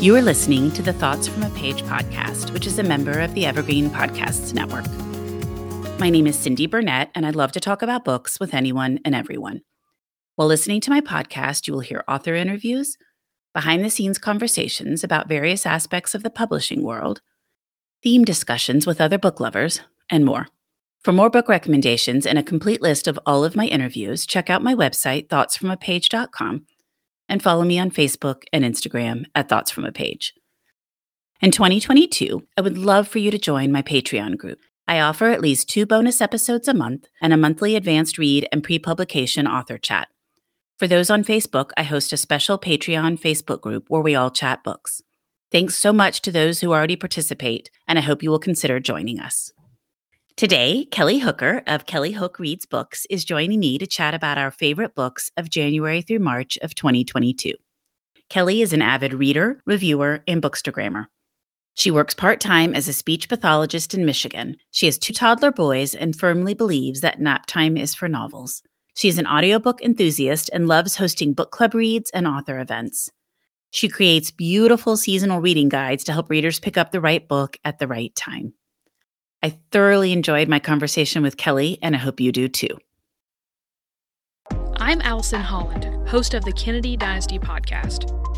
You are listening to the Thoughts from a Page podcast, which is a member of the Evergreen Podcasts Network. My name is Cindy Burnett, and I love to talk about books with anyone and everyone. While listening to my podcast, you will hear author interviews, behind the scenes conversations about various aspects of the publishing world, theme discussions with other book lovers, and more. For more book recommendations and a complete list of all of my interviews, check out my website, thoughtsfromapage.com and follow me on Facebook and Instagram at Thoughts From a Page. In 2022, I would love for you to join my Patreon group. I offer at least two bonus episodes a month and a monthly advanced read and pre publication author chat. For those on Facebook, I host a special Patreon Facebook group where we all chat books. Thanks so much to those who already participate, and I hope you will consider joining us. Today, Kelly Hooker of Kelly Hook Reads Books is joining me to chat about our favorite books of January through March of 2022. Kelly is an avid reader, reviewer, and bookstagrammer. She works part time as a speech pathologist in Michigan. She has two toddler boys and firmly believes that nap time is for novels. She is an audiobook enthusiast and loves hosting book club reads and author events. She creates beautiful seasonal reading guides to help readers pick up the right book at the right time. I thoroughly enjoyed my conversation with Kelly, and I hope you do too. I'm Allison Holland, host of the Kennedy Dynasty podcast.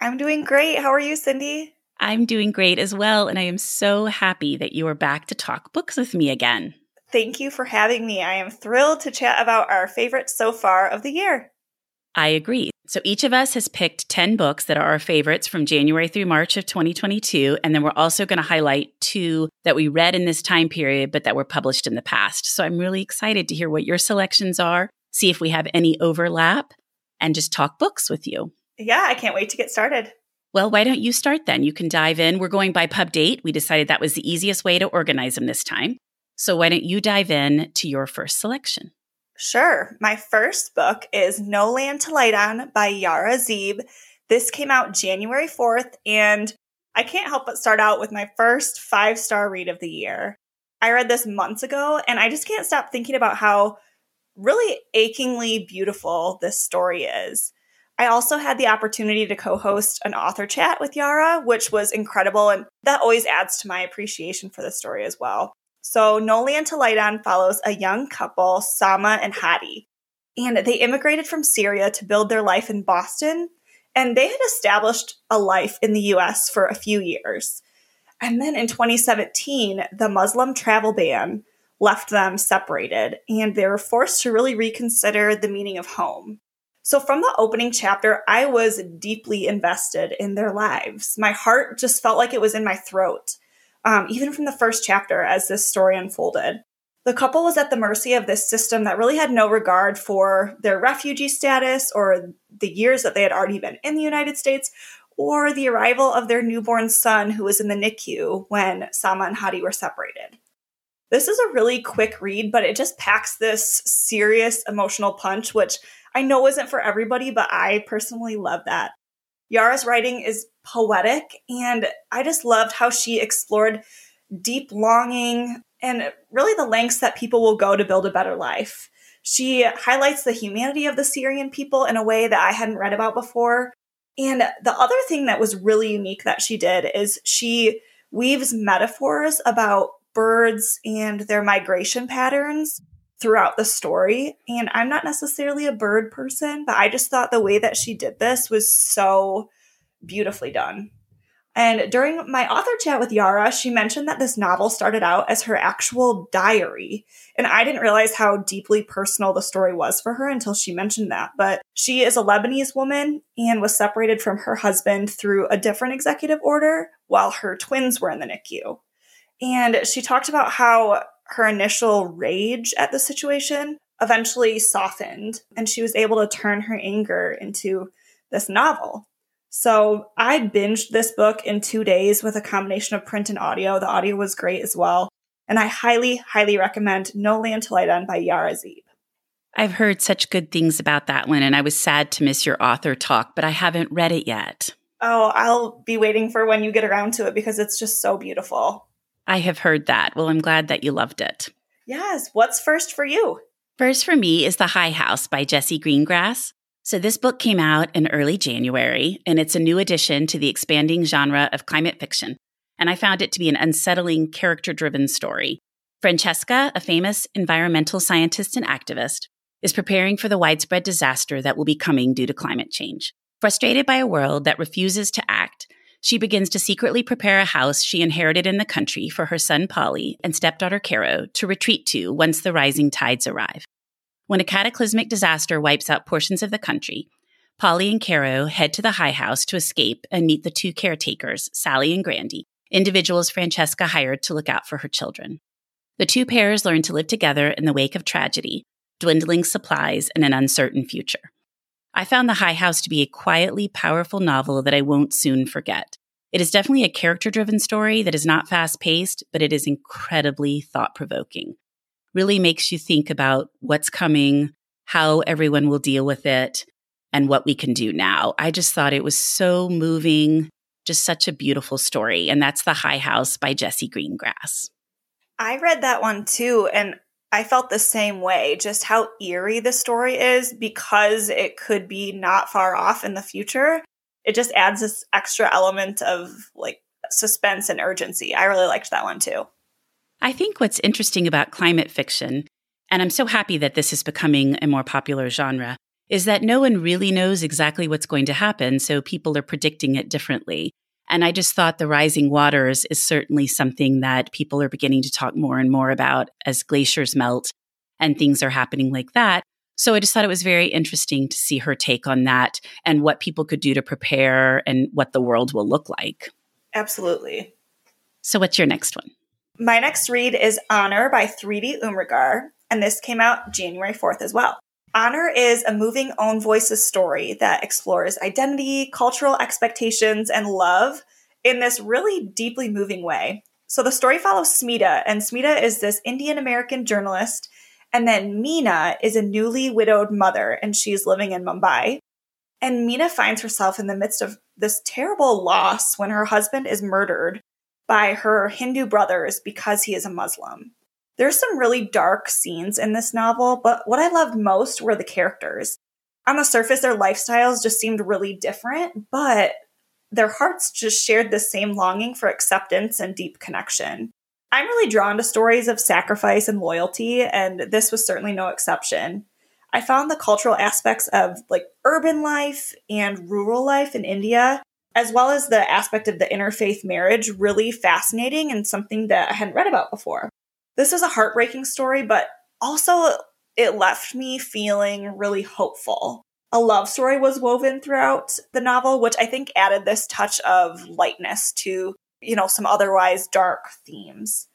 I'm doing great. How are you, Cindy? I'm doing great as well, and I am so happy that you are back to talk books with me again. Thank you for having me. I am thrilled to chat about our favorites so far of the year. I agree. So each of us has picked 10 books that are our favorites from January through March of 2022. And then we're also going to highlight two that we read in this time period, but that were published in the past. So I'm really excited to hear what your selections are, see if we have any overlap, and just talk books with you. Yeah, I can't wait to get started. Well, why don't you start then? You can dive in. We're going by pub date. We decided that was the easiest way to organize them this time. So why don't you dive in to your first selection? Sure. My first book is No Land to Light On by Yara Zgheib. This came out January 4th, and I can't help but start out with my first five star read of the year. I read this months ago, and I just can't stop thinking about how really achingly beautiful this story is. I also had the opportunity to co host an author chat with Yara, which was incredible. And that always adds to my appreciation for the story as well. So, No Land to Light On follows a young couple, Sama and Hadi. And they immigrated from Syria to build their life in Boston. And they had established a life in the US for a few years. And then in 2017, the Muslim travel ban left them separated, and they were forced to really reconsider the meaning of home. So, from the opening chapter, I was deeply invested in their lives. My heart just felt like it was in my throat, um, even from the first chapter as this story unfolded. The couple was at the mercy of this system that really had no regard for their refugee status or the years that they had already been in the United States or the arrival of their newborn son who was in the NICU when Sama and Hadi were separated. This is a really quick read, but it just packs this serious emotional punch, which I know isn't for everybody, but I personally love that. Yara's writing is poetic, and I just loved how she explored deep longing and really the lengths that people will go to build a better life. She highlights the humanity of the Syrian people in a way that I hadn't read about before. And the other thing that was really unique that she did is she weaves metaphors about birds and their migration patterns throughout the story. And I'm not necessarily a bird person, but I just thought the way that she did this was so beautifully done. And during my author chat with Yara, she mentioned that this novel started out as her actual diary. And I didn't realize how deeply personal the story was for her until she mentioned that. But she is a Lebanese woman and was separated from her husband through a different executive order while her twins were in the NICU. And she talked about how her initial rage at the situation eventually softened and she was able to turn her anger into this novel. So I binged this book in two days with a combination of print and audio. The audio was great as well. And I highly, highly recommend No Land to Light On by Yara Zgheib. I've heard such good things about that one, and I was sad to miss your author talk, but I haven't read it yet. Oh, I'll be waiting for when you get around to it because it's just so beautiful. I have heard that. Well, I'm glad that you loved it. Yes. What's first for you? First for me is The High House by Jessie Greengrass. So, this book came out in early January, and it's a new addition to the expanding genre of climate fiction. And I found it to be an unsettling, character driven story. Francesca, a famous environmental scientist and activist, is preparing for the widespread disaster that will be coming due to climate change. Frustrated by a world that refuses to act, she begins to secretly prepare a house she inherited in the country for her son Polly and stepdaughter Caro to retreat to once the rising tides arrive. When a cataclysmic disaster wipes out portions of the country, Polly and Caro head to the high house to escape and meet the two caretakers, Sally and Grandy, individuals Francesca hired to look out for her children. The two pairs learn to live together in the wake of tragedy, dwindling supplies, and an uncertain future. I found The High House to be a quietly powerful novel that I won't soon forget. It is definitely a character driven story that is not fast paced, but it is incredibly thought provoking really makes you think about what's coming, how everyone will deal with it, and what we can do now. I just thought it was so moving, just such a beautiful story. And that's The High House by Jessie Greengrass. I read that one too, and I felt the same way, just how eerie the story is because it could be not far off in the future. It just adds this extra element of like suspense and urgency. I really liked that one too. I think what's interesting about climate fiction, and I'm so happy that this is becoming a more popular genre, is that no one really knows exactly what's going to happen, so people are predicting it differently. And I just thought the rising waters is certainly something that people are beginning to talk more and more about as glaciers melt and things are happening like that. So I just thought it was very interesting to see her take on that and what people could do to prepare and what the world will look like. Absolutely. So, what's your next one? My next read is Honor by Thrity Umrigar, and this came out January 4th as well. Honor is a moving own voices story that explores identity, cultural expectations, and love in this really deeply moving way. So the story follows Smita, and Smita is this Indian American journalist, and then Mina is a newly widowed mother, and she's living in Mumbai. And Mina finds herself in the midst of this terrible loss when her husband is murdered by her Hindu brothers because he is a Muslim. There's some really dark scenes in this novel, but what I loved most were the characters. On the surface, their lifestyles just seemed really different, but their hearts just shared the same longing for acceptance and deep connection. I'm really drawn to stories of sacrifice and loyalty, and this was certainly no exception. I found the cultural aspects of like urban life and rural life in India as well as the aspect of the interfaith marriage, really fascinating and something that I hadn't read about before. This was a heartbreaking story, but also it left me feeling really hopeful. A love story was woven throughout the novel, which I think added this touch of lightness to, you know, some otherwise dark themes.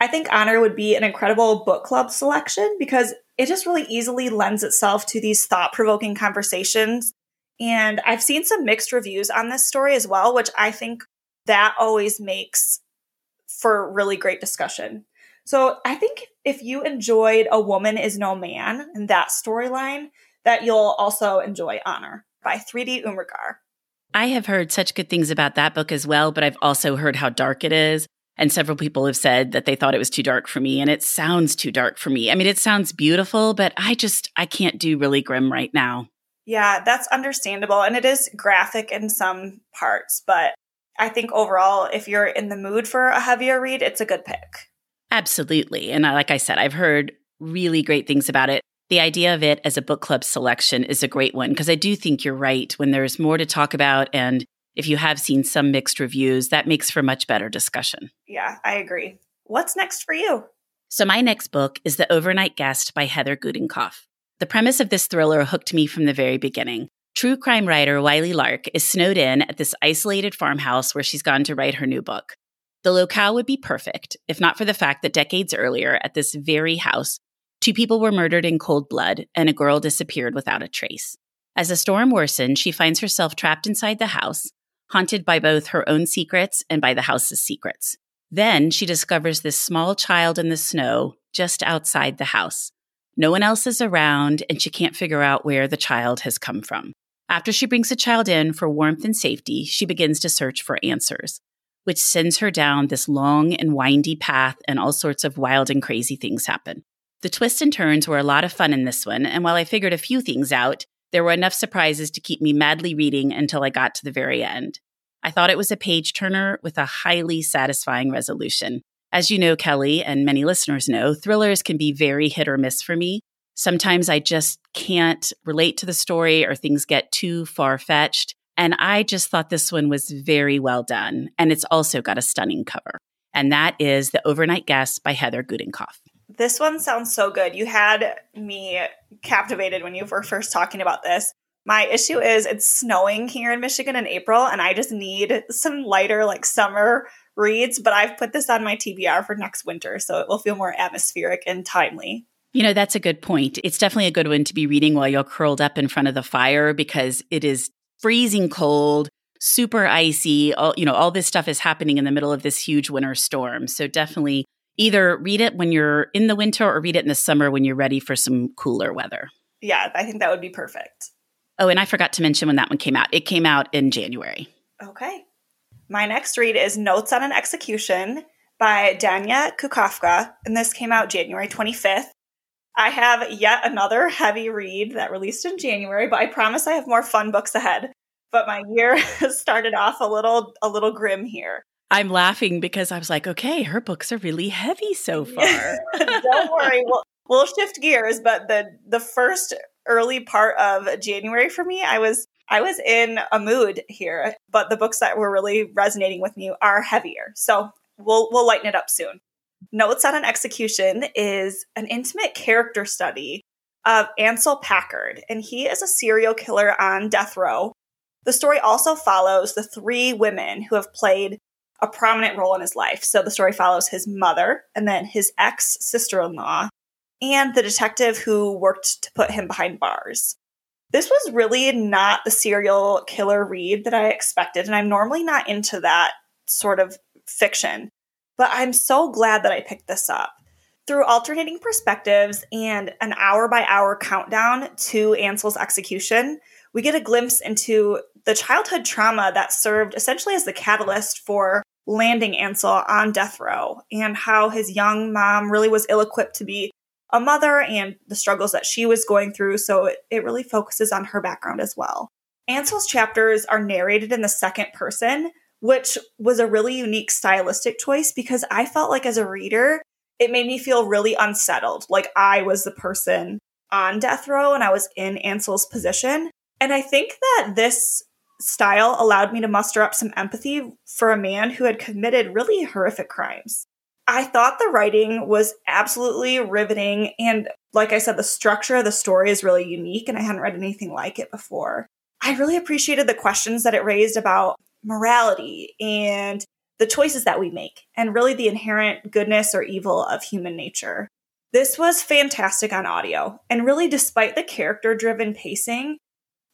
I think Honor would be an incredible book club selection because it just really easily lends itself to these thought provoking conversations and I've seen some mixed reviews on this story as well, which I think that always makes for really great discussion. So I think if you enjoyed A Woman is No Man and that storyline, that you'll also enjoy Honor by Thrity Umrigar. I have heard such good things about that book as well, but I've also heard how dark it is. And several people have said that they thought it was too dark for me, and it sounds too dark for me. I mean, it sounds beautiful, but I just, I can't do really grim right now. Yeah, that's understandable. And it is graphic in some parts, but I think overall, if you're in the mood for a heavier read, it's a good pick. Absolutely. And like I said, I've heard really great things about it. The idea of it as a book club selection is a great one because I do think you're right. When there's more to talk about, and if you have seen some mixed reviews, that makes for much better discussion. Yeah, I agree. What's next for you? So, my next book is The Overnight Guest by Heather Gudenkauf. The premise of this thriller hooked me from the very beginning. True crime writer Wiley Lark is snowed in at this isolated farmhouse where she's gone to write her new book. The locale would be perfect, if not for the fact that decades earlier, at this very house, two people were murdered in cold blood and a girl disappeared without a trace. As the storm worsens, she finds herself trapped inside the house, haunted by both her own secrets and by the house's secrets. Then she discovers this small child in the snow just outside the house. No one else is around, and she can't figure out where the child has come from. After she brings the child in for warmth and safety, she begins to search for answers, which sends her down this long and windy path, and all sorts of wild and crazy things happen. The twists and turns were a lot of fun in this one, and while I figured a few things out, there were enough surprises to keep me madly reading until I got to the very end. I thought it was a page turner with a highly satisfying resolution. As you know, Kelly, and many listeners know, thrillers can be very hit or miss for me. Sometimes I just can't relate to the story or things get too far fetched. And I just thought this one was very well done. And it's also got a stunning cover. And that is The Overnight Guest by Heather Gudenkauf. This one sounds so good. You had me captivated when you were first talking about this. My issue is it's snowing here in Michigan in April, and I just need some lighter, like summer reads. But I've put this on my TBR for next winter, so it will feel more atmospheric and timely. You know, that's a good point. It's definitely a good one to be reading while you're curled up in front of the fire because it is freezing cold, super icy. All, you know, all this stuff is happening in the middle of this huge winter storm. So definitely either read it when you're in the winter or read it in the summer when you're ready for some cooler weather. Yeah, I think that would be perfect. Oh, and I forgot to mention when that one came out. It came out in January. Okay. My next read is Notes on an Execution by Danya Kukafka, and this came out January 25th. I have yet another heavy read that released in January, but I promise I have more fun books ahead. But my year has started off a little a little grim here. I'm laughing because I was like, okay, her books are really heavy so far. Don't worry, we'll we'll shift gears. But the the first early part of January for me, I was I was in a mood here, but the books that were really resonating with me are heavier. So we'll we'll lighten it up soon. Notes on an Execution is an intimate character study of Ansel Packard, and he is a serial killer on death row. The story also follows the three women who have played a prominent role in his life. So the story follows his mother and then his ex sister in law and the detective who worked to put him behind bars. This was really not the serial killer read that I expected, and I'm normally not into that sort of fiction. But I'm so glad that I picked this up. Through alternating perspectives and an hour by hour countdown to Ansel's execution, we get a glimpse into the childhood trauma that served essentially as the catalyst for landing Ansel on death row and how his young mom really was ill equipped to be a mother and the struggles that she was going through. So it, it really focuses on her background as well. Ansel's chapters are narrated in the second person, which was a really unique stylistic choice because I felt like as a reader, it made me feel really unsettled. Like I was the person on death row and I was in Ansel's position. And I think that this style allowed me to muster up some empathy for a man who had committed really horrific crimes. I thought the writing was absolutely riveting. And like I said, the structure of the story is really unique, and I hadn't read anything like it before. I really appreciated the questions that it raised about morality and the choices that we make, and really the inherent goodness or evil of human nature. This was fantastic on audio, and really, despite the character driven pacing,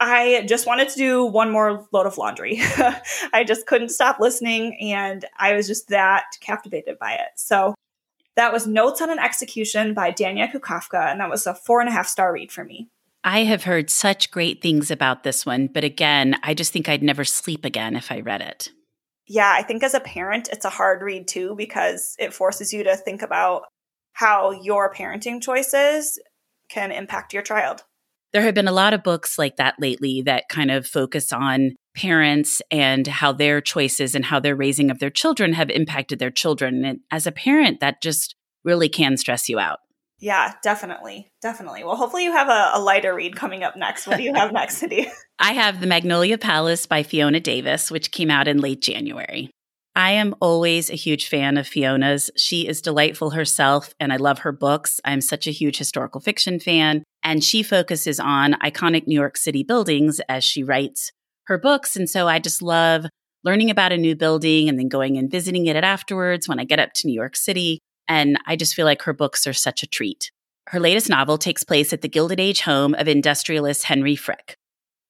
I just wanted to do one more load of laundry. I just couldn't stop listening and I was just that captivated by it. So that was Notes on an Execution by Danya Kukafka, and that was a four and a half star read for me. I have heard such great things about this one, but again, I just think I'd never sleep again if I read it. Yeah, I think as a parent, it's a hard read too because it forces you to think about how your parenting choices can impact your child. There have been a lot of books like that lately that kind of focus on parents and how their choices and how their raising of their children have impacted their children. And as a parent, that just really can stress you out. Yeah, definitely. Definitely. Well, hopefully you have a, a lighter read coming up next. What do you have next, Cindy? I have The Magnolia Palace by Fiona Davis, which came out in late January. I am always a huge fan of Fiona's. She is delightful herself, and I love her books. I'm such a huge historical fiction fan, and she focuses on iconic New York City buildings as she writes her books. And so I just love learning about a new building and then going and visiting it afterwards when I get up to New York City. And I just feel like her books are such a treat. Her latest novel takes place at the Gilded Age home of industrialist Henry Frick.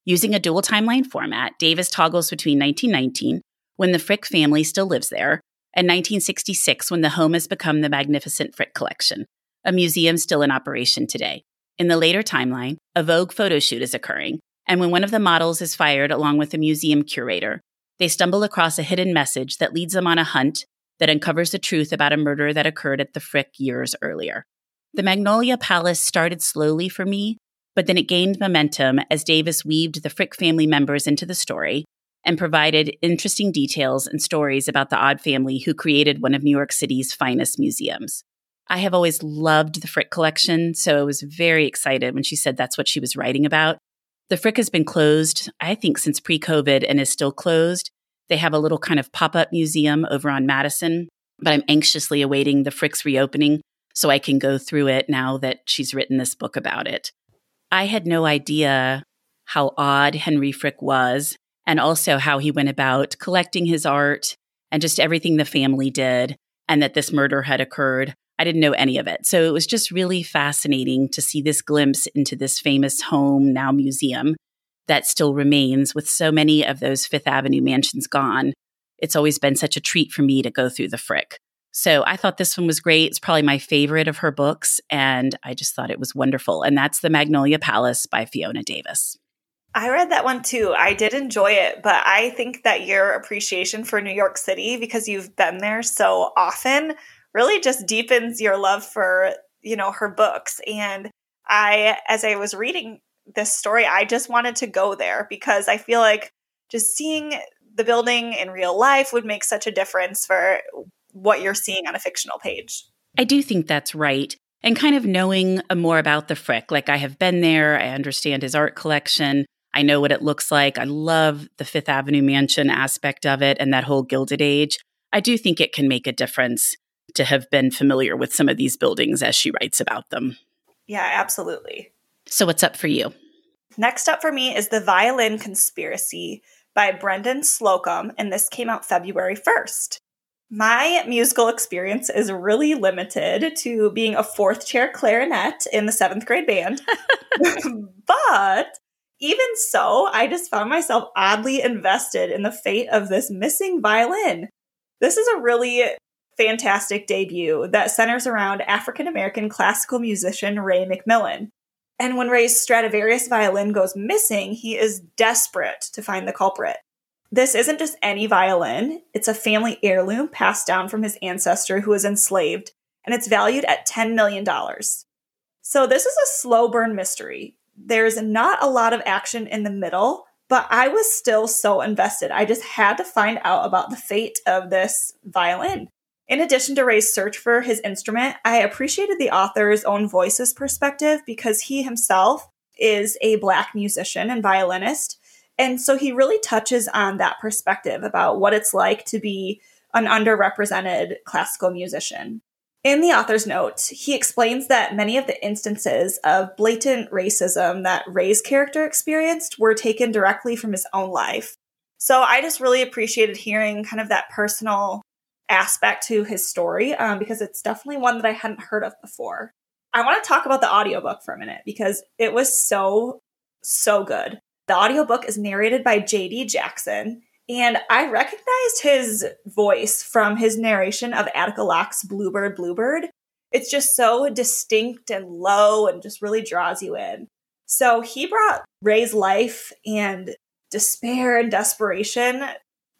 Using a dual timeline format, Davis toggles between 1919, when the Frick family still lives there, and 1966, when the home has become the magnificent Frick Collection, a museum still in operation today. In the later timeline, a Vogue photo shoot is occurring, and when one of the models is fired along with a museum curator, they stumble across a hidden message that leads them on a hunt that uncovers the truth about a murder that occurred at the Frick years earlier. The Magnolia Palace started slowly for me, but then it gained momentum as Davis weaved the Frick family members into the story and provided interesting details and stories about the Odd family who created one of New York City's finest museums. I have always loved the Frick collection, so I was very excited when she said that's what she was writing about. The Frick has been closed, I think, since pre COVID and is still closed. They have a little kind of pop up museum over on Madison, but I'm anxiously awaiting the Frick's reopening so I can go through it now that she's written this book about it. I had no idea how odd Henry Frick was and also how he went about collecting his art and just everything the family did and that this murder had occurred. I didn't know any of it. So it was just really fascinating to see this glimpse into this famous home, now museum, that still remains with so many of those Fifth Avenue mansions gone. It's always been such a treat for me to go through the Frick. So I thought this one was great. It's probably my favorite of her books, and I just thought it was wonderful. And that's The Magnolia Palace by Fiona Davis. I read that one too. I did enjoy it, but I think that your appreciation for New York City, because you've been there so often, really just deepens your love for, you know, her books. And I, as I was reading this story, I just wanted to go there because I feel like just seeing the building in real life would make such a difference for what you're seeing on a fictional page. I do think that's right. And kind of knowing more about the Frick. Like I have been there, I understand his art collection. I know what it looks like. I love the Fifth Avenue mansion aspect of it and that whole Gilded Age. I do think it can make a difference to have been familiar with some of these buildings as she writes about them. Yeah, absolutely. So, what's up for you? Next up for me is The Violin Conspiracy by Brendan Slocumb, and this came out February 1st. My musical experience is really limited to being a fourth chair clarinet in the seventh grade band. but even so, I just found myself oddly invested in the fate of this missing violin. This is a really fantastic debut that centers around African American classical musician Ray McMillan. And when Ray's Stradivarius violin goes missing, he is desperate to find the culprit. This isn't just any violin, it's a family heirloom passed down from his ancestor who was enslaved, and it's valued at $10 million. So, this is a slow burn mystery. There's not a lot of action in the middle, but I was still so invested. I just had to find out about the fate of this violin. In addition to Ray's search for his instrument, I appreciated the author's own voice's perspective because he himself is a Black musician and violinist. And so he really touches on that perspective about what it's like to be an underrepresented classical musician. In the author's note, he explains that many of the instances of blatant racism that Ray's character experienced were taken directly from his own life. So I just really appreciated hearing kind of that personal aspect to his story um, because it's definitely one that I hadn't heard of before. I want to talk about the audiobook for a minute because it was so, so good. The audiobook is narrated by JD Jackson, and I recognized his voice from his narration of Attica Locke's Bluebird, Bluebird. It's just so distinct and low and just really draws you in. So he brought Ray's life and despair and desperation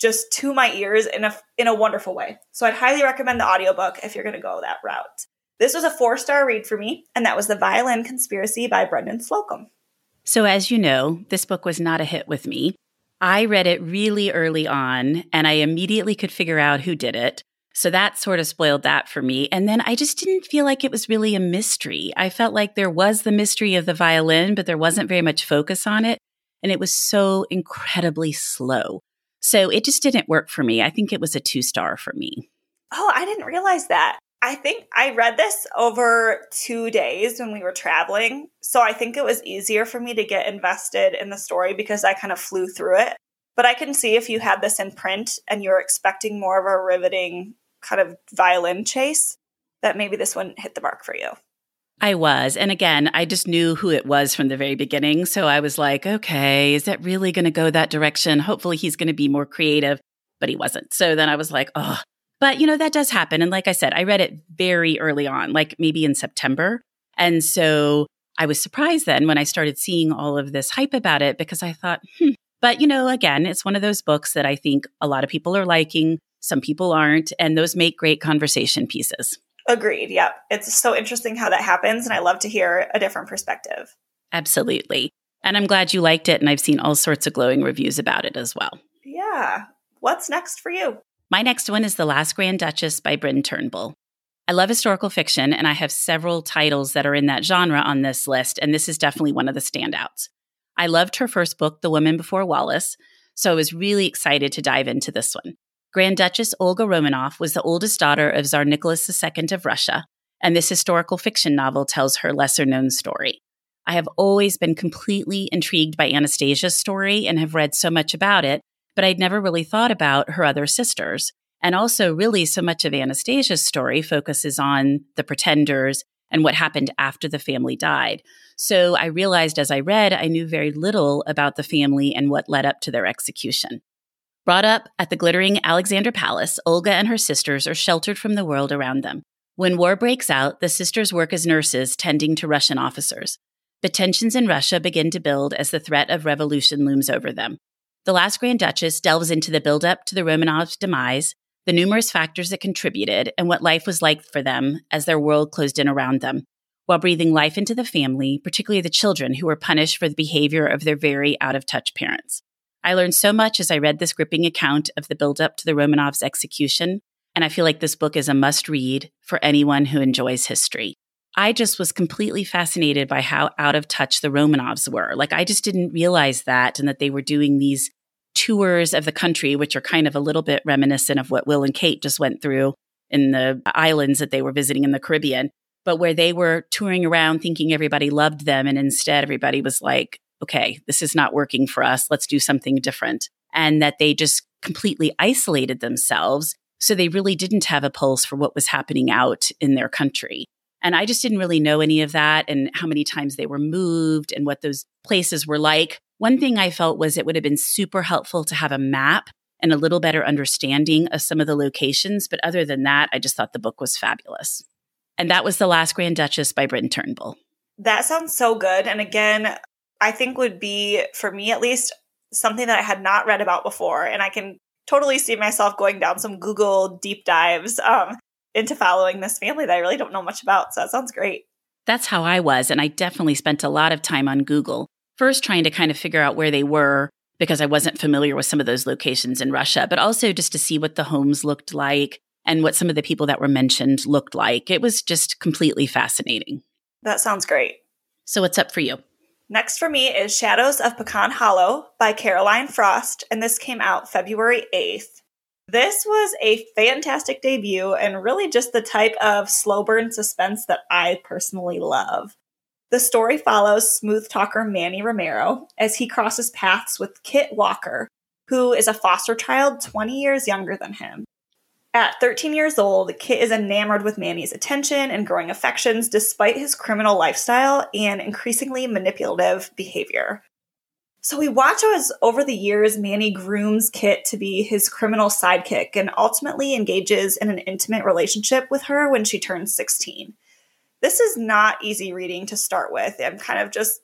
just to my ears in a in a wonderful way. So I'd highly recommend the audiobook if you're going to go that route. This was a four-star read for me, and that was The Violin Conspiracy by Brendan Slocumb. So as you know, this book was not a hit with me. I read it really early on, and I immediately could figure out who did it. So that sort of spoiled that for me. And then I just didn't feel like it was really a mystery. I felt like there was the mystery of the violin, but there wasn't very much focus on it. And it was so incredibly slow. So it just didn't work for me. I think it was a two star for me. Oh, I didn't realize that. I think I read this over two days when we were traveling. So I think it was easier for me to get invested in the story because I kind of flew through it. But I can see if you had this in print and you're expecting more of a riveting kind of violin chase, that maybe this wouldn't hit the mark for you. I was. And again, I just knew who it was from the very beginning. So I was like, okay, is that really going to go that direction? Hopefully he's going to be more creative, but he wasn't. So then I was like, oh, but you know, that does happen. And like I said, I read it very early on, like maybe in September. And so I was surprised then when I started seeing all of this hype about it because I thought, hmm. But you know, again, it's one of those books that I think a lot of people are liking, some people aren't, and those make great conversation pieces. Agreed. Yep. It's so interesting how that happens. And I love to hear a different perspective. Absolutely. And I'm glad you liked it. And I've seen all sorts of glowing reviews about it as well. Yeah. What's next for you? My next one is The Last Grand Duchess by Bryn Turnbull. I love historical fiction, and I have several titles that are in that genre on this list, and this is definitely one of the standouts. I loved her first book, The Woman Before Wallace, so I was really excited to dive into this one. Grand Duchess Olga Romanov was the oldest daughter of Tsar Nicholas II of Russia, and this historical fiction novel tells her lesser known story. I have always been completely intrigued by Anastasia's story and have read so much about it, but I'd never really thought about her other sisters. And also, really, so much of Anastasia's story focuses on the pretenders and what happened after the family died. So I realized as I read, I knew very little about the family and what led up to their execution. Brought up at the glittering Alexander Palace, Olga and her sisters are sheltered from the world around them. When war breaks out, the sisters work as nurses tending to Russian officers. But tensions in Russia begin to build as the threat of revolution looms over them. The Last Grand Duchess delves into the buildup to the Romanovs' demise, the numerous factors that contributed, and what life was like for them as their world closed in around them, while breathing life into the family, particularly the children who were punished for the behavior of their very out of touch parents. I learned so much as I read this gripping account of the buildup to the Romanovs' execution, and I feel like this book is a must read for anyone who enjoys history. I just was completely fascinated by how out of touch the Romanovs were. Like, I just didn't realize that, and that they were doing these tours of the country, which are kind of a little bit reminiscent of what Will and Kate just went through in the islands that they were visiting in the Caribbean, but where they were touring around thinking everybody loved them. And instead, everybody was like, okay, this is not working for us. Let's do something different. And that they just completely isolated themselves. So they really didn't have a pulse for what was happening out in their country. And I just didn't really know any of that and how many times they were moved and what those places were like. One thing I felt was it would have been super helpful to have a map and a little better understanding of some of the locations. But other than that, I just thought the book was fabulous. And that was The Last Grand Duchess by Bryn Turnbull. That sounds so good. And again, I think would be, for me at least, something that I had not read about before. And I can totally see myself going down some Google deep dives um, into following this family that I really don't know much about. So that sounds great. That's how I was. And I definitely spent a lot of time on Google, first trying to kind of figure out where they were because I wasn't familiar with some of those locations in Russia, but also just to see what the homes looked like and what some of the people that were mentioned looked like. It was just completely fascinating. That sounds great. So, what's up for you? Next for me is Shadows of Pecan Hollow by Caroline Frost, and this came out February 8th. This was a fantastic debut and really just the type of slow burn suspense that I personally love. The story follows smooth talker Manny Romero as he crosses paths with Kit Walker, who is a foster child 20 years younger than him. At 13 years old, Kit is enamored with Manny's attention and growing affections despite his criminal lifestyle and increasingly manipulative behavior. So we watch as over the years Manny grooms Kit to be his criminal sidekick and ultimately engages in an intimate relationship with her when she turns 16. This is not easy reading to start with. I'm kind of just,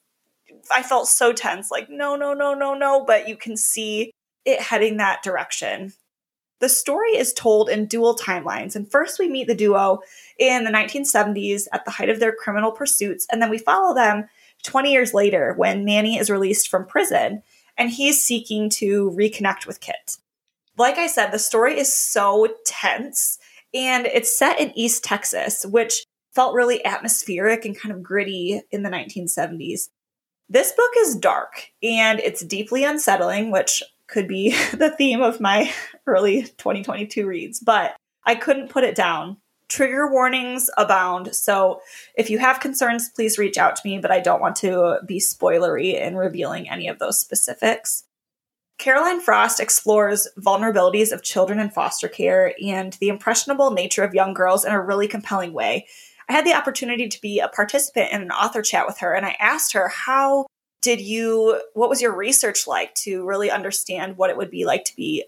I felt so tense like, no, no, no, no, no, but you can see it heading that direction. The story is told in dual timelines. And first, we meet the duo in the 1970s at the height of their criminal pursuits. And then we follow them 20 years later when Manny is released from prison and he's seeking to reconnect with Kit. Like I said, the story is so tense and it's set in East Texas, which felt really atmospheric and kind of gritty in the 1970s. This book is dark and it's deeply unsettling, which could be the theme of my early 2022 reads, but I couldn't put it down. Trigger warnings abound, so if you have concerns, please reach out to me, but I don't want to be spoilery in revealing any of those specifics. Caroline Frost explores vulnerabilities of children in foster care and the impressionable nature of young girls in a really compelling way. I had the opportunity to be a participant in an author chat with her, and I asked her, How did you, what was your research like to really understand what it would be like to be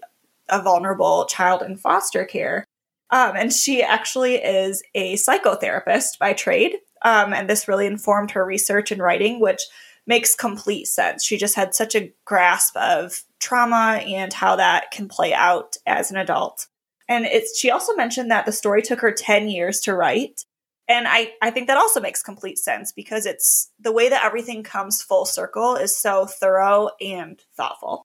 a vulnerable child in foster care? Um, and she actually is a psychotherapist by trade. Um, and this really informed her research and writing, which makes complete sense. She just had such a grasp of trauma and how that can play out as an adult. And it's she also mentioned that the story took her 10 years to write. And I, I think that also makes complete sense because it's the way that everything comes full circle is so thorough and thoughtful.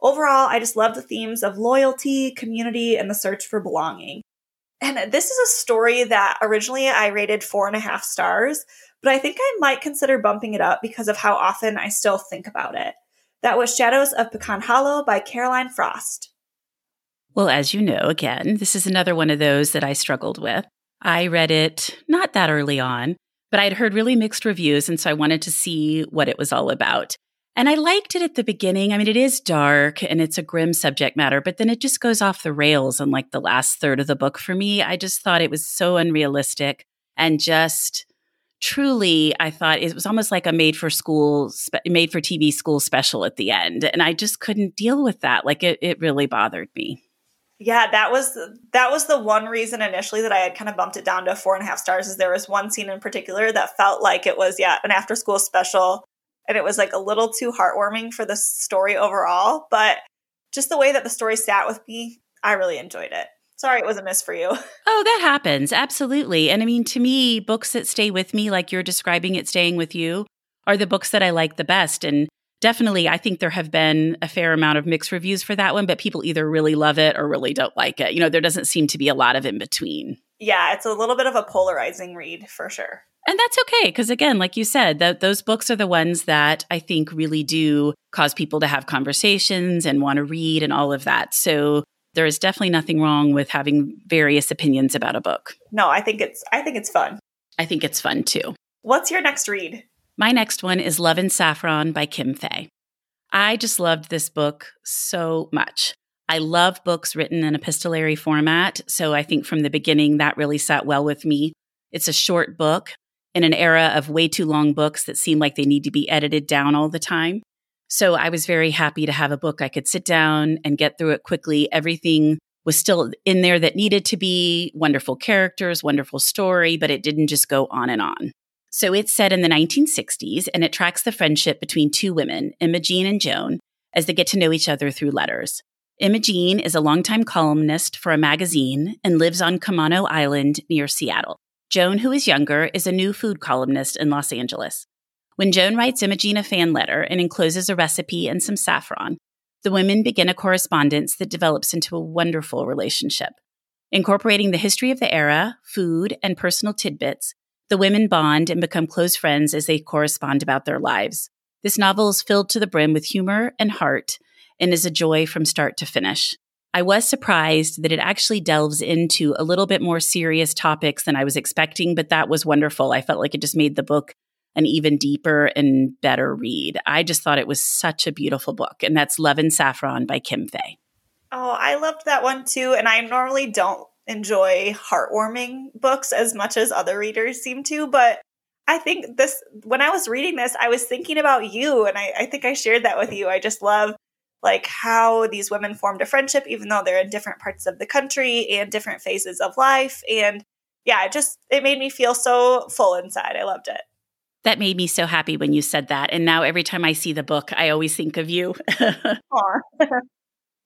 Overall, I just love the themes of loyalty, community, and the search for belonging. And this is a story that originally I rated four and a half stars, but I think I might consider bumping it up because of how often I still think about it. That was Shadows of Pecan Hollow by Caroline Frost. Well, as you know, again, this is another one of those that I struggled with. I read it not that early on, but I'd heard really mixed reviews, and so I wanted to see what it was all about. And I liked it at the beginning. I mean, it is dark and it's a grim subject matter, but then it just goes off the rails in like the last third of the book for me. I just thought it was so unrealistic and just truly, I thought it was almost like a made for school, made for TV school special at the end. And I just couldn't deal with that. Like it, it really bothered me. Yeah, that was that was the one reason initially that I had kind of bumped it down to four and a half stars. Is there was one scene in particular that felt like it was yeah an after school special and it was like a little too heartwarming for the story overall. But just the way that the story sat with me, I really enjoyed it. Sorry, it was a miss for you. Oh, that happens. Absolutely. And I mean, to me, books that stay with me, like you're describing it staying with you, are the books that I like the best. And definitely, I think there have been a fair amount of mixed reviews for that one, but people either really love it or really don't like it. You know, there doesn't seem to be a lot of in between. Yeah, it's a little bit of a polarizing read for sure. And that's okay. Because again, like you said, that those books are the ones that I think really do cause people to have conversations and want to read and all of that. So there is definitely nothing wrong with having various opinions about a book. No, I think it's I think it's fun. I think it's fun too. What's your next read? My next one is Love and Saffron by Kim Fay. I just loved this book so much. I love books written in epistolary format, so I think from the beginning that really sat well with me. It's a short book in an era of way too long books that seem like they need to be edited down all the time. So I was very happy to have a book I could sit down and get through it quickly. Everything was still in there that needed to be wonderful characters, wonderful story, but it didn't just go on and on. So it's set in the 1960s and it tracks the friendship between two women, Imogene and Joan, as they get to know each other through letters. Imogene is a longtime columnist for a magazine and lives on Camano Island near Seattle. Joan, who is younger, is a new food columnist in Los Angeles. When Joan writes Imogene a fan letter and encloses a recipe and some saffron, the women begin a correspondence that develops into a wonderful relationship. Incorporating the history of the era, food, and personal tidbits, the women bond and become close friends as they correspond about their lives. This novel is filled to the brim with humor and heart and is a joy from start to finish. I was surprised that it actually delves into a little bit more serious topics than I was expecting, but that was wonderful. I felt like it just made the book an even deeper and better read. I just thought it was such a beautiful book, and that's Love and Saffron by Kim Fay. Oh, I loved that one too, and I normally don't enjoy heartwarming books as much as other readers seem to, but I think this, when I was reading this, I was thinking about you, and I, I think I shared that with you. I just love like how these women formed a friendship even though they're in different parts of the country and different phases of life and yeah it just it made me feel so full inside. I loved it. That made me so happy when you said that and now every time i see the book i always think of you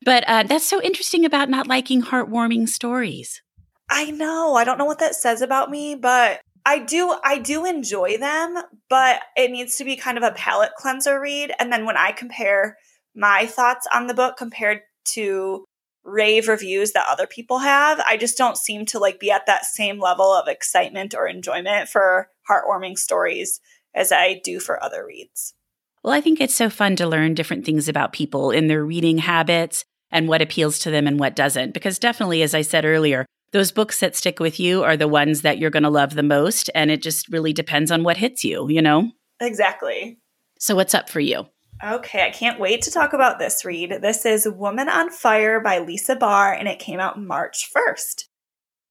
but uh, that's so interesting about not liking heartwarming stories i know i don't know what that says about me but I do I do enjoy them, but it needs to be kind of a palate cleanser read. And then when I compare my thoughts on the book compared to rave reviews that other people have. I just don't seem to like be at that same level of excitement or enjoyment for heartwarming stories as I do for other reads. Well, I think it's so fun to learn different things about people in their reading habits and what appeals to them and what doesn't. Because definitely, as I said earlier, those books that stick with you are the ones that you're going to love the most. And it just really depends on what hits you, you know? Exactly. So, what's up for you? Okay, I can't wait to talk about this read. This is Woman on Fire by Lisa Barr, and it came out March 1st.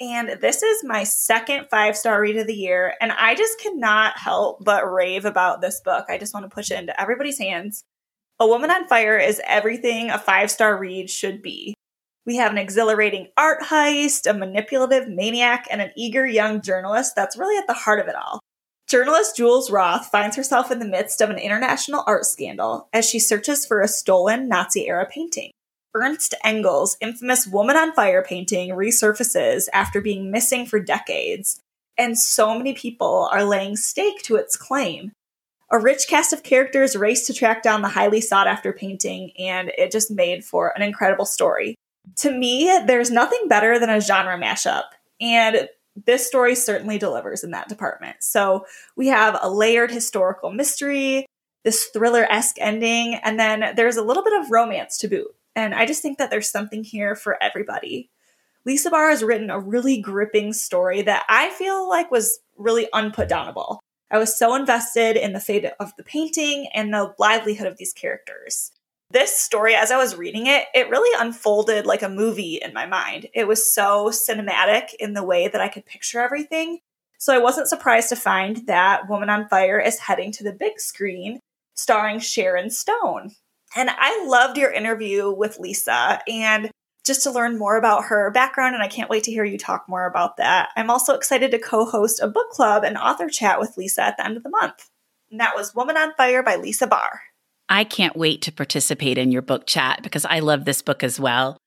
And this is my second five star read of the year. And I just cannot help but rave about this book. I just want to push it into everybody's hands. A Woman on Fire is everything a five star read should be. We have an exhilarating art heist, a manipulative maniac, and an eager young journalist that's really at the heart of it all. Journalist Jules Roth finds herself in the midst of an international art scandal as she searches for a stolen Nazi era painting. Ernst Engel's infamous Woman on Fire painting resurfaces after being missing for decades, and so many people are laying stake to its claim. A rich cast of characters race to track down the highly sought after painting, and it just made for an incredible story. To me, there's nothing better than a genre mashup, and this story certainly delivers in that department. So we have a layered historical mystery, this thriller esque ending, and then there's a little bit of romance to boot. And I just think that there's something here for everybody. Lisa Barr has written a really gripping story that I feel like was really unputdownable. I was so invested in the fate of the painting and the livelihood of these characters. This story, as I was reading it, it really unfolded like a movie in my mind. It was so cinematic in the way that I could picture everything. So I wasn't surprised to find that Woman on Fire is heading to the big screen, starring Sharon Stone. And I loved your interview with Lisa and just to learn more about her background, and I can't wait to hear you talk more about that. I'm also excited to co host a book club and author chat with Lisa at the end of the month. And that was Woman on Fire by Lisa Barr. I can't wait to participate in your book chat because I love this book as well.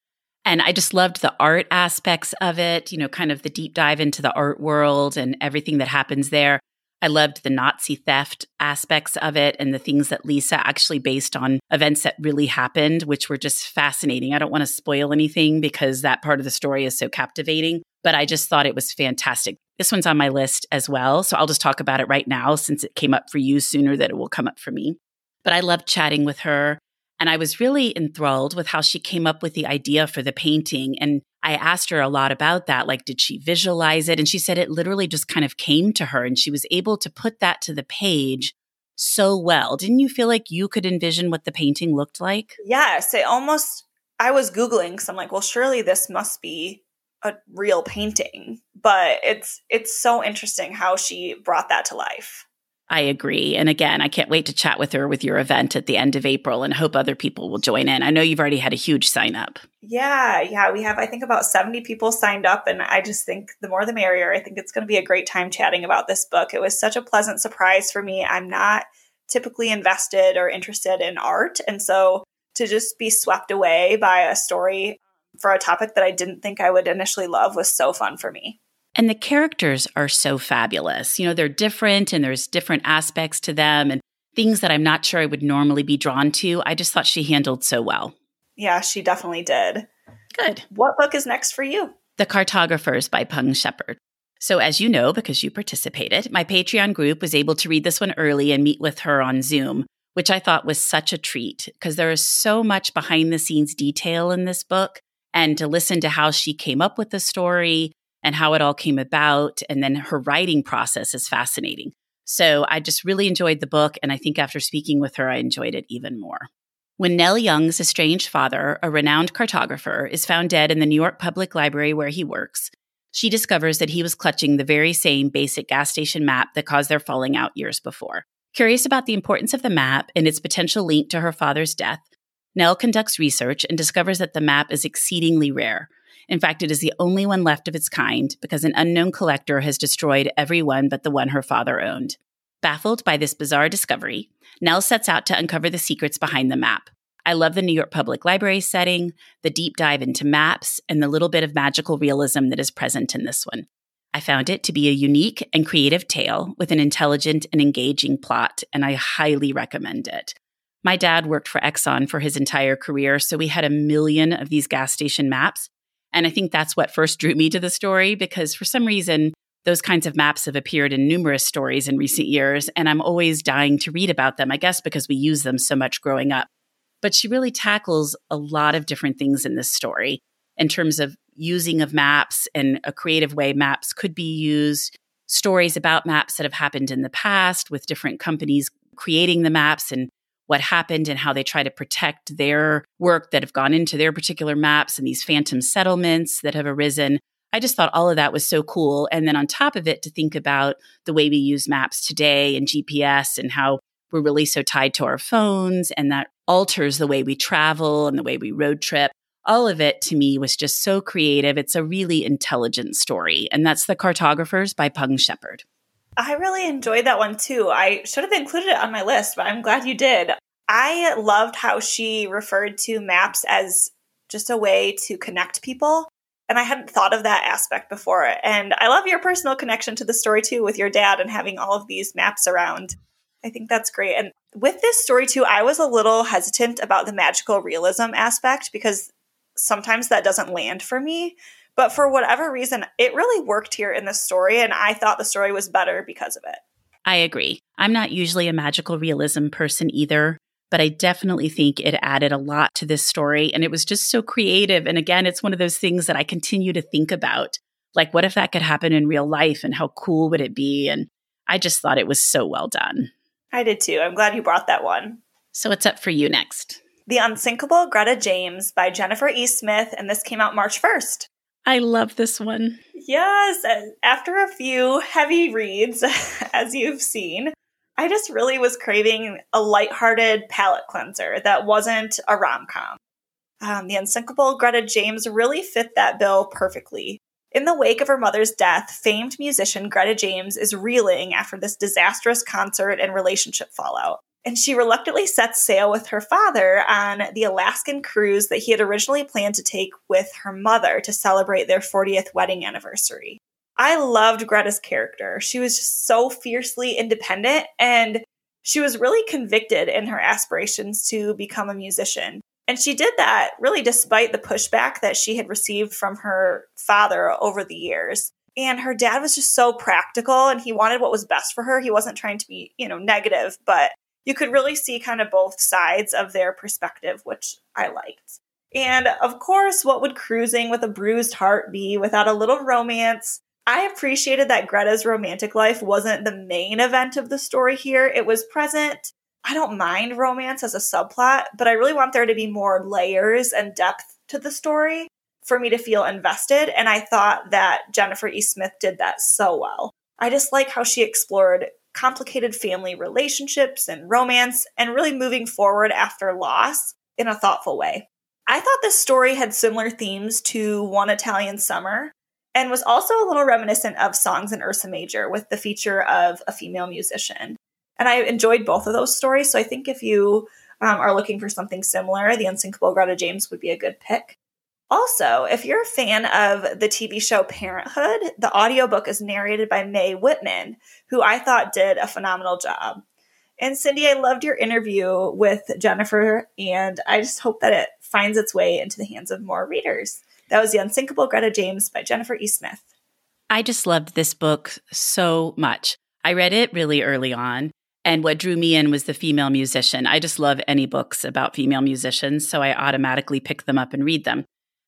And I just loved the art aspects of it, you know, kind of the deep dive into the art world and everything that happens there. I loved the Nazi theft aspects of it and the things that Lisa actually based on events that really happened, which were just fascinating. I don't want to spoil anything because that part of the story is so captivating, but I just thought it was fantastic. This one's on my list as well. So I'll just talk about it right now since it came up for you sooner than it will come up for me. But I loved chatting with her. And I was really enthralled with how she came up with the idea for the painting. And I asked her a lot about that. Like, did she visualize it? And she said it literally just kind of came to her and she was able to put that to the page so well. Didn't you feel like you could envision what the painting looked like? Yes. It almost, I was Googling because I'm like, well, surely this must be a real painting. But it's, it's so interesting how she brought that to life. I agree. And again, I can't wait to chat with her with your event at the end of April and hope other people will join in. I know you've already had a huge sign up. Yeah, yeah. We have, I think, about 70 people signed up. And I just think the more the merrier. I think it's going to be a great time chatting about this book. It was such a pleasant surprise for me. I'm not typically invested or interested in art. And so to just be swept away by a story for a topic that I didn't think I would initially love was so fun for me. And the characters are so fabulous. You know, they're different and there's different aspects to them and things that I'm not sure I would normally be drawn to. I just thought she handled so well. Yeah, she definitely did. Good. What book is next for you? The Cartographers by Peng Shepherd. So, as you know, because you participated, my Patreon group was able to read this one early and meet with her on Zoom, which I thought was such a treat because there is so much behind the scenes detail in this book. And to listen to how she came up with the story and how it all came about. And then her writing process is fascinating. So I just really enjoyed the book. And I think after speaking with her, I enjoyed it even more. When Nell Young's estranged father, a renowned cartographer, is found dead in the New York Public Library where he works, she discovers that he was clutching the very same basic gas station map that caused their falling out years before. Curious about the importance of the map and its potential link to her father's death, Nell conducts research and discovers that the map is exceedingly rare, in fact, it is the only one left of its kind because an unknown collector has destroyed every one but the one her father owned. Baffled by this bizarre discovery, Nell sets out to uncover the secrets behind the map. I love the New York Public Library setting, the deep dive into maps, and the little bit of magical realism that is present in this one. I found it to be a unique and creative tale with an intelligent and engaging plot, and I highly recommend it. My dad worked for Exxon for his entire career, so we had a million of these gas station maps, and I think that's what first drew me to the story because for some reason, those kinds of maps have appeared in numerous stories in recent years, and I'm always dying to read about them, I guess because we use them so much growing up. But she really tackles a lot of different things in this story in terms of using of maps and a creative way maps could be used, stories about maps that have happened in the past with different companies creating the maps and what happened and how they try to protect their work that have gone into their particular maps and these phantom settlements that have arisen. I just thought all of that was so cool. And then on top of it, to think about the way we use maps today and GPS and how we're really so tied to our phones and that alters the way we travel and the way we road trip. All of it to me was just so creative. It's a really intelligent story. And that's The Cartographers by Peng Shepherd. I really enjoyed that one too. I should have included it on my list, but I'm glad you did. I loved how she referred to maps as just a way to connect people. And I hadn't thought of that aspect before. And I love your personal connection to the story too with your dad and having all of these maps around. I think that's great. And with this story too, I was a little hesitant about the magical realism aspect because sometimes that doesn't land for me. But for whatever reason, it really worked here in the story. And I thought the story was better because of it. I agree. I'm not usually a magical realism person either but I definitely think it added a lot to this story. And it was just so creative. And again, it's one of those things that I continue to think about. Like, what if that could happen in real life and how cool would it be? And I just thought it was so well done. I did too. I'm glad you brought that one. So, what's up for you next? The Unsinkable Greta James by Jennifer E. Smith, and this came out March 1st. I love this one. Yes. After a few heavy reads, as you've seen, I just really was craving a lighthearted palate cleanser that wasn't a rom com. Um, the unsinkable Greta James really fit that bill perfectly. In the wake of her mother's death, famed musician Greta James is reeling after this disastrous concert and relationship fallout. And she reluctantly sets sail with her father on the Alaskan cruise that he had originally planned to take with her mother to celebrate their 40th wedding anniversary. I loved Greta's character. She was just so fiercely independent and she was really convicted in her aspirations to become a musician. And she did that really despite the pushback that she had received from her father over the years. And her dad was just so practical and he wanted what was best for her. He wasn't trying to be, you know, negative, but you could really see kind of both sides of their perspective, which I liked. And of course, what would cruising with a bruised heart be without a little romance, I appreciated that Greta's romantic life wasn't the main event of the story here. It was present. I don't mind romance as a subplot, but I really want there to be more layers and depth to the story for me to feel invested. And I thought that Jennifer E. Smith did that so well. I just like how she explored complicated family relationships and romance and really moving forward after loss in a thoughtful way. I thought this story had similar themes to One Italian Summer, and was also a little reminiscent of songs in Ursa Major with the feature of a female musician. And I enjoyed both of those stories. So I think if you um, are looking for something similar, The Unsinkable Greta James would be a good pick. Also, if you're a fan of the TV show Parenthood, the audiobook is narrated by Mae Whitman, who I thought did a phenomenal job. And Cindy, I loved your interview with Jennifer, and I just hope that it finds its way into the hands of more readers. That was The Unsinkable Greta James by Jennifer E. Smith. I just loved this book so much. I read it really early on. And what drew me in was the female musician. I just love any books about female musicians, so I automatically pick them up and read them.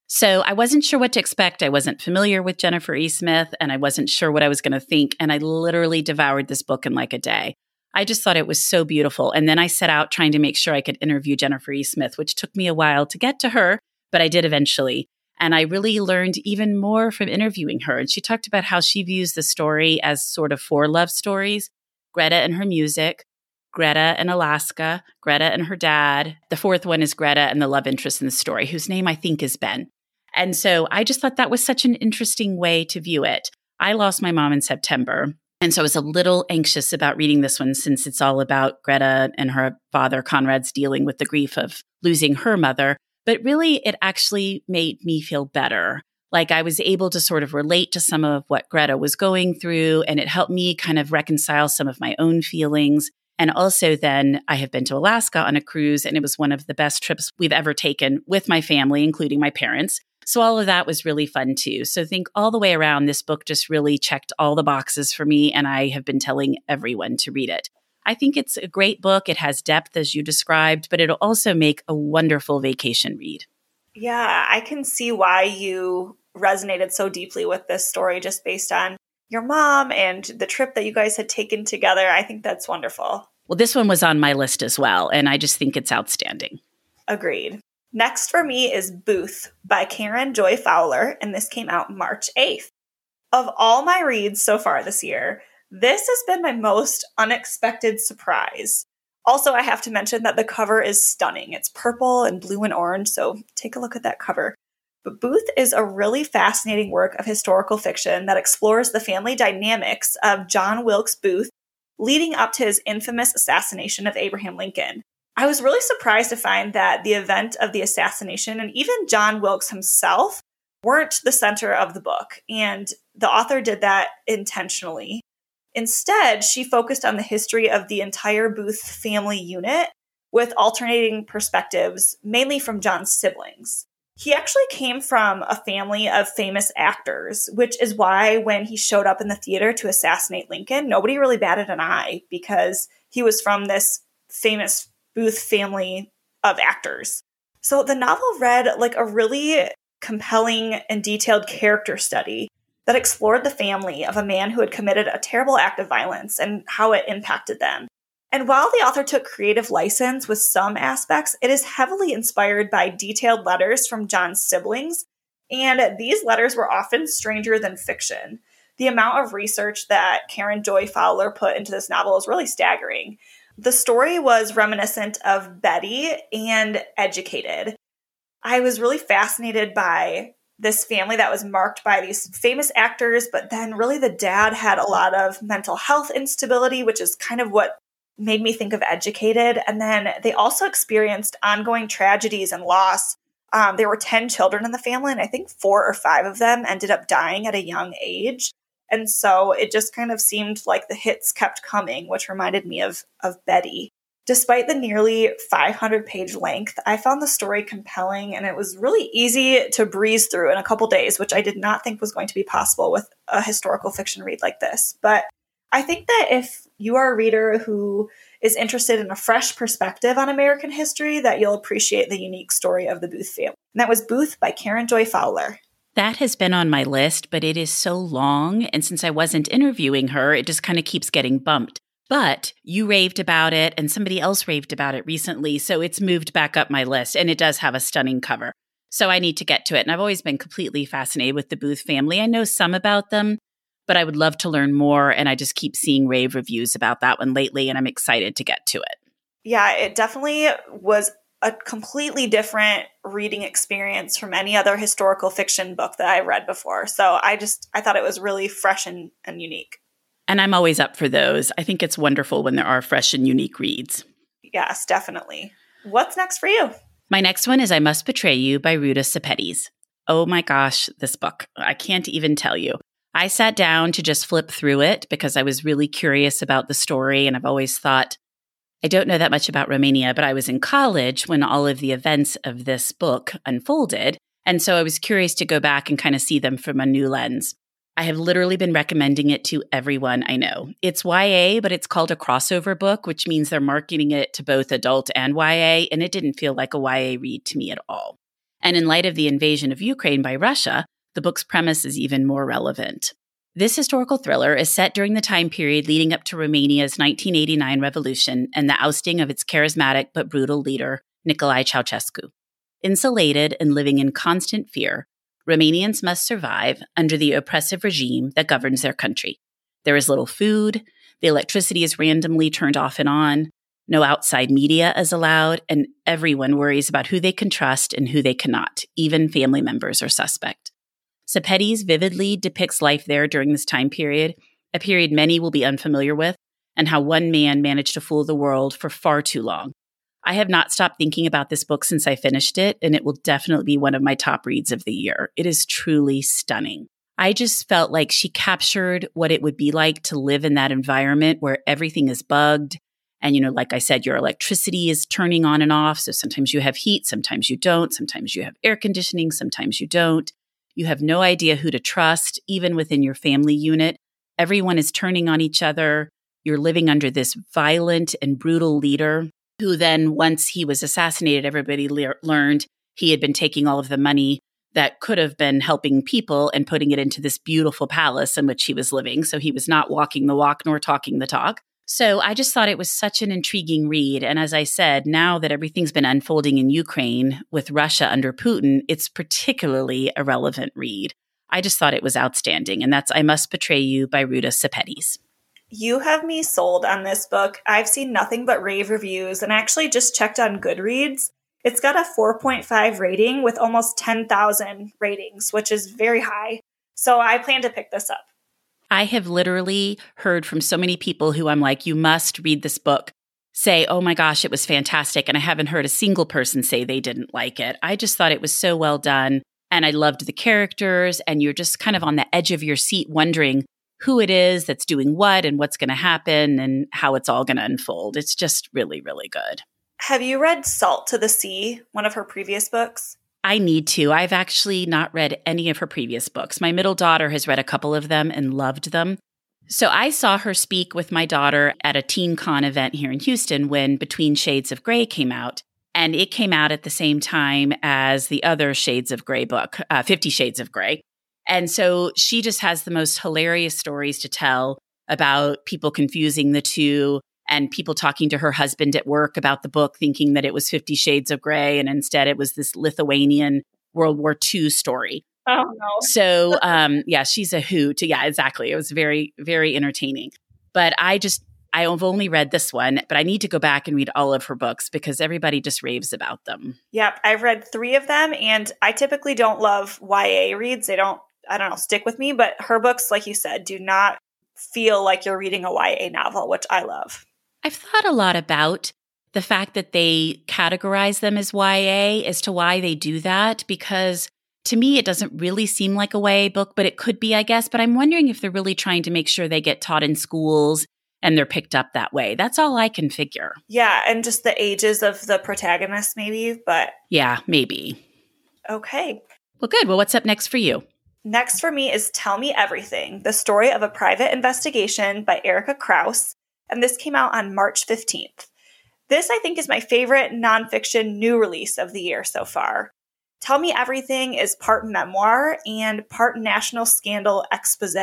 So I wasn't sure what to expect. I wasn't familiar with Jennifer E. Smith, and I wasn't sure what I was going to think. And I literally devoured this book in like a day. I just thought it was so beautiful. And then I set out trying to make sure I could interview Jennifer E. Smith, which took me a while to get to her, but I did eventually. And I really learned even more from interviewing her. And she talked about how she views the story as sort of four love stories Greta and her music, Greta and Alaska, Greta and her dad. The fourth one is Greta and the love interest in the story, whose name I think is Ben. And so I just thought that was such an interesting way to view it. I lost my mom in September. And so I was a little anxious about reading this one since it's all about Greta and her father, Conrad's dealing with the grief of losing her mother. But really, it actually made me feel better. Like I was able to sort of relate to some of what Greta was going through, and it helped me kind of reconcile some of my own feelings. And also, then I have been to Alaska on a cruise, and it was one of the best trips we've ever taken with my family, including my parents. So, all of that was really fun too. So, I think all the way around, this book just really checked all the boxes for me, and I have been telling everyone to read it. I think it's a great book. It has depth, as you described, but it'll also make a wonderful vacation read. Yeah, I can see why you resonated so deeply with this story just based on your mom and the trip that you guys had taken together. I think that's wonderful. Well, this one was on my list as well, and I just think it's outstanding. Agreed. Next for me is Booth by Karen Joy Fowler, and this came out March 8th. Of all my reads so far this year, this has been my most unexpected surprise. Also, I have to mention that the cover is stunning. It's purple and blue and orange, so take a look at that cover. But Booth is a really fascinating work of historical fiction that explores the family dynamics of John Wilkes Booth leading up to his infamous assassination of Abraham Lincoln. I was really surprised to find that the event of the assassination and even John Wilkes himself weren't the center of the book, and the author did that intentionally. Instead, she focused on the history of the entire Booth family unit with alternating perspectives, mainly from John's siblings. He actually came from a family of famous actors, which is why when he showed up in the theater to assassinate Lincoln, nobody really batted an eye because he was from this famous Booth family of actors. So the novel read like a really compelling and detailed character study that explored the family of a man who had committed a terrible act of violence and how it impacted them. And while the author took creative license with some aspects, it is heavily inspired by detailed letters from John's siblings, and these letters were often stranger than fiction. The amount of research that Karen Joy Fowler put into this novel is really staggering. The story was reminiscent of Betty and Educated. I was really fascinated by this family that was marked by these famous actors, but then really the dad had a lot of mental health instability, which is kind of what made me think of Educated. And then they also experienced ongoing tragedies and loss. Um, there were 10 children in the family, and I think four or five of them ended up dying at a young age. And so it just kind of seemed like the hits kept coming, which reminded me of, of Betty. Despite the nearly 500 page length, I found the story compelling and it was really easy to breeze through in a couple days, which I did not think was going to be possible with a historical fiction read like this. But I think that if you are a reader who is interested in a fresh perspective on American history, that you'll appreciate the unique story of the Booth family. And that was Booth by Karen Joy Fowler. That has been on my list, but it is so long. And since I wasn't interviewing her, it just kind of keeps getting bumped. But you raved about it and somebody else raved about it recently. So it's moved back up my list and it does have a stunning cover. So I need to get to it. And I've always been completely fascinated with the Booth family. I know some about them, but I would love to learn more. And I just keep seeing rave reviews about that one lately. And I'm excited to get to it. Yeah, it definitely was a completely different reading experience from any other historical fiction book that I've read before. So I just I thought it was really fresh and, and unique. And I'm always up for those. I think it's wonderful when there are fresh and unique reads. Yes, definitely. What's next for you? My next one is I Must Betray You by Ruta Sepetys. Oh my gosh, this book. I can't even tell you. I sat down to just flip through it because I was really curious about the story. And I've always thought, I don't know that much about Romania, but I was in college when all of the events of this book unfolded. And so I was curious to go back and kind of see them from a new lens. I have literally been recommending it to everyone I know. It's YA, but it's called a crossover book, which means they're marketing it to both adult and YA, and it didn't feel like a YA read to me at all. And in light of the invasion of Ukraine by Russia, the book's premise is even more relevant. This historical thriller is set during the time period leading up to Romania's 1989 revolution and the ousting of its charismatic but brutal leader, Nicolae Ceausescu. Insulated and living in constant fear, Romanians must survive under the oppressive regime that governs their country. There is little food, the electricity is randomly turned off and on, no outside media is allowed, and everyone worries about who they can trust and who they cannot. Even family members are suspect. Sepetys vividly depicts life there during this time period, a period many will be unfamiliar with, and how one man managed to fool the world for far too long, I have not stopped thinking about this book since I finished it, and it will definitely be one of my top reads of the year. It is truly stunning. I just felt like she captured what it would be like to live in that environment where everything is bugged. And, you know, like I said, your electricity is turning on and off. So sometimes you have heat, sometimes you don't. Sometimes you have air conditioning, sometimes you don't. You have no idea who to trust, even within your family unit. Everyone is turning on each other. You're living under this violent and brutal leader who then, once he was assassinated, everybody le- learned he had been taking all of the money that could have been helping people and putting it into this beautiful palace in which he was living. So he was not walking the walk nor talking the talk. So I just thought it was such an intriguing read. And as I said, now that everything's been unfolding in Ukraine with Russia under Putin, it's particularly a relevant read. I just thought it was outstanding. And that's I Must Betray You by Ruta Sepetys. You have me sold on this book. I've seen nothing but rave reviews and actually just checked on Goodreads. It's got a 4.5 rating with almost 10,000 ratings, which is very high. So I plan to pick this up. I have literally heard from so many people who I'm like, you must read this book, say, oh my gosh, it was fantastic. And I haven't heard a single person say they didn't like it. I just thought it was so well done. And I loved the characters. And you're just kind of on the edge of your seat wondering who it is that's doing what and what's going to happen and how it's all going to unfold. It's just really, really good. Have you read Salt to the Sea, one of her previous books? I need to. I've actually not read any of her previous books. My middle daughter has read a couple of them and loved them. So I saw her speak with my daughter at a Teen Con event here in Houston when Between Shades of Grey came out. And it came out at the same time as the other Shades of Grey book, uh, Fifty Shades of Grey. And so she just has the most hilarious stories to tell about people confusing the two and people talking to her husband at work about the book, thinking that it was Fifty Shades of Grey, and instead it was this Lithuanian World War II story. Oh no! so um, yeah, she's a hoot. Yeah, exactly. It was very very entertaining. But I just I've only read this one, but I need to go back and read all of her books because everybody just raves about them. Yep, I've read three of them, and I typically don't love YA reads. They don't, I don't know, stick with me. But her books, like you said, do not feel like you're reading a YA novel, which I love. I've thought a lot about the fact that they categorize them as YA as to why they do that, because to me, it doesn't really seem like a YA book, but it could be, I guess. But I'm wondering if they're really trying to make sure they get taught in schools and they're picked up that way. That's all I can figure. Yeah, and just the ages of the protagonists, maybe, but. Yeah, maybe. Okay. Well, good. Well, what's up next for you? Next for me is Tell Me Everything, the story of a private investigation by Erika Krouse and this came out on March 15th. This, I think, is my favorite nonfiction new release of the year so far. Tell Me Everything is part memoir and part national scandal expose.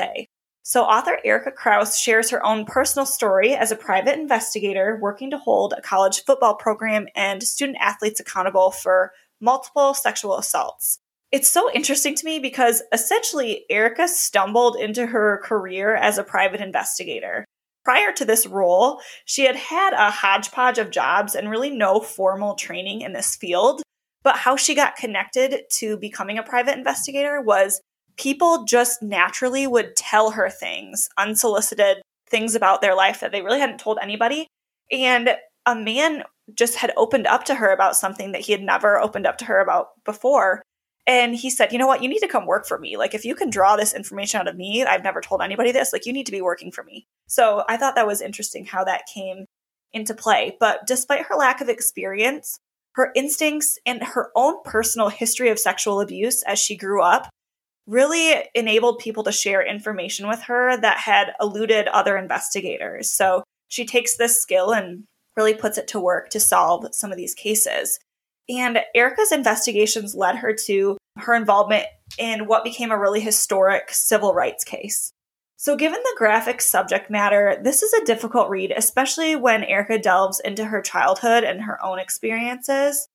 So, author Erika Krouse shares her own personal story as a private investigator working to hold a college football program and student athletes accountable for multiple sexual assaults. It's so interesting to me because essentially Erika stumbled into her career as a private investigator. Prior to this role, she had had a hodgepodge of jobs and really no formal training in this field. But how she got connected to becoming a private investigator was people just naturally would tell her things, unsolicited things about their life that they really hadn't told anybody. And a man just had opened up to her about something that he had never opened up to her about before. And he said, You know what? You need to come work for me. Like, if you can draw this information out of me, I've never told anybody this, like, you need to be working for me. So I thought that was interesting how that came into play. But despite her lack of experience, her instincts and her own personal history of sexual abuse as she grew up really enabled people to share information with her that had eluded other investigators. So she takes this skill and really puts it to work to solve some of these cases. And Erika's investigations led her to her involvement in what became a really historic civil rights case. So, given the graphic subject matter, this is a difficult read, especially when Erika delves into her childhood and her own experiences.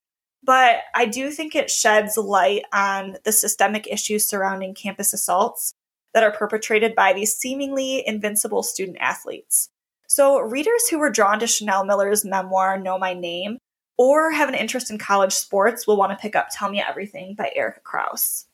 But I do think it sheds light on the systemic issues surrounding campus assaults that are perpetrated by these seemingly invincible student athletes. So, readers who were drawn to Chanel Miller's memoir, Know My Name, or have an interest in college sports will want to pick up Tell Me Everything by Erika Krouse.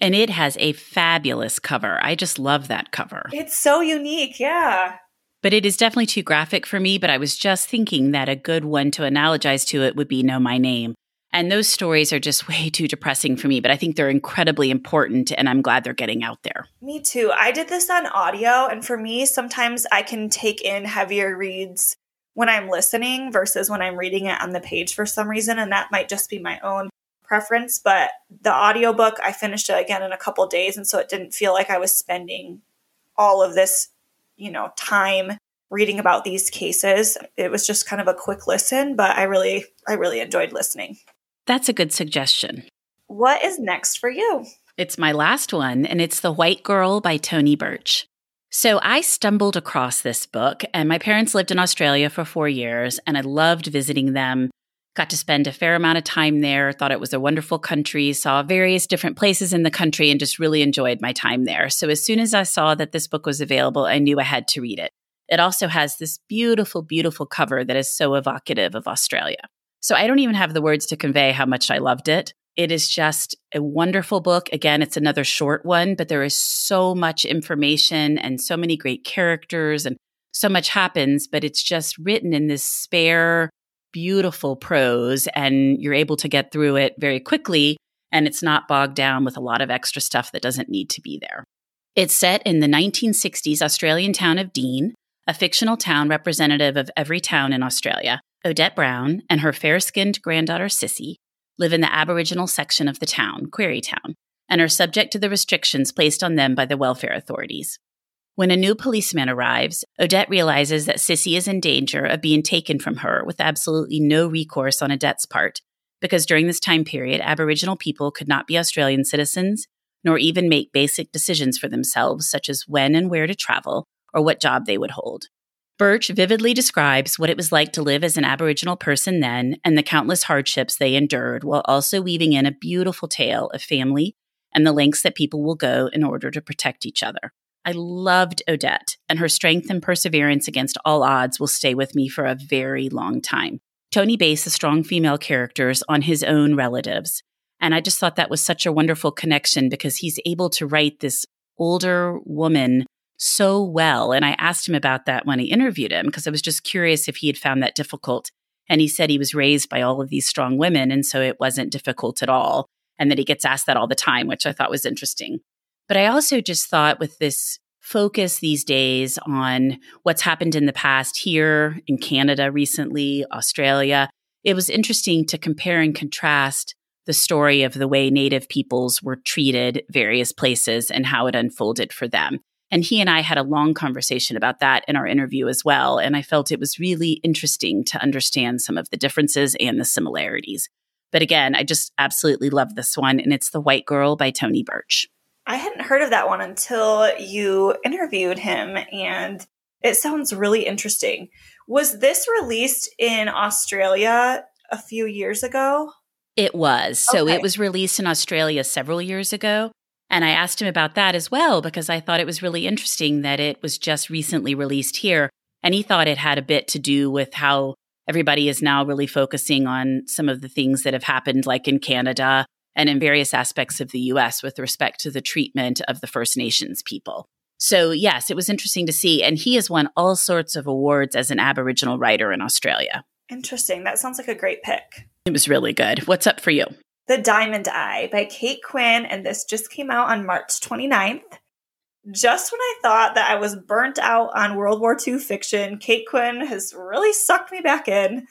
And it has a fabulous cover. I just love that cover. It's so unique, yeah. But it is definitely too graphic for me. But I was just thinking that a good one to analogize to it would be Know My Name. And those stories are just way too depressing for me, but I think they're incredibly important and I'm glad they're getting out there. Me too. I did this on audio, and for me, sometimes I can take in heavier reads when I'm listening versus when I'm reading it on the page for some reason. And that might just be my own preference. But the audiobook, I finished it again in a couple days. And so it didn't feel like I was spending all of this, you know, time reading about these cases. It was just kind of a quick listen, but I really, I really enjoyed listening. That's a good suggestion. What is next for you? It's my last one, and it's The White Girl by Tony Birch. So I stumbled across this book, and my parents lived in Australia for four years, and I loved visiting them. Got to spend a fair amount of time there, thought it was a wonderful country, saw various different places in the country, and just really enjoyed my time there. So as soon as I saw that this book was available, I knew I had to read it. It also has this beautiful, beautiful cover that is so evocative of Australia. So I don't even have the words to convey how much I loved it. It is just a wonderful book. Again, it's another short one, but there is so much information and so many great characters and so much happens, but it's just written in this spare, beautiful prose, and you're able to get through it very quickly. And it's not bogged down with a lot of extra stuff that doesn't need to be there. It's set in the 1960s Australian town of Dean, a fictional town representative of every town in Australia. Odette Brown and her fair skinned granddaughter Sissy live in the Aboriginal section of the town, Quarry Town, and are subject to the restrictions placed on them by the welfare authorities. When a new policeman arrives, Odette realizes that Sissy is in danger of being taken from her with absolutely no recourse on Odette's part, because during this time period, Aboriginal people could not be Australian citizens, nor even make basic decisions for themselves, such as when and where to travel or what job they would hold. Birch vividly describes what it was like to live as an Aboriginal person then and the countless hardships they endured, while also weaving in a beautiful tale of family and the lengths that people will go in order to protect each other. I loved Odette, and her strength and perseverance against all odds will stay with me for a very long time. Tony based the strong female characters on his own relatives. And I just thought that was such a wonderful connection because he's able to write this older woman so well. And I asked him about that when I interviewed him because I was just curious if he had found that difficult. And he said he was raised by all of these strong women. And so it wasn't difficult at all. And that he gets asked that all the time, which I thought was interesting. But I also just thought with this focus these days on what's happened in the past here in Canada recently, Australia, it was interesting to compare and contrast the story of the way Native peoples were treated various places and how it unfolded for them. And he and I had a long conversation about that in our interview as well. And I felt it was really interesting to understand some of the differences and the similarities. But again, I just absolutely love this one. And it's The White Girl by Tony Birch. I hadn't heard of that one until you interviewed him, and it sounds really interesting. Was this released in Australia a few years ago? It was. So okay. it was released in Australia several years ago. And I asked him about that as well because I thought it was really interesting that it was just recently released here. And he thought it had a bit to do with how everybody is now really focusing on some of the things that have happened, like in Canada and in various aspects of the US with respect to the treatment of the First Nations people. So, yes, it was interesting to see. And he has won all sorts of awards as an Aboriginal writer in Australia. Interesting. That sounds like a great pick. It was really good. What's up for you? The Diamond Eye by Kate Quinn, and this just came out on March 29th. Just when I thought that I was burnt out on World War II fiction, Kate Quinn has really sucked me back in.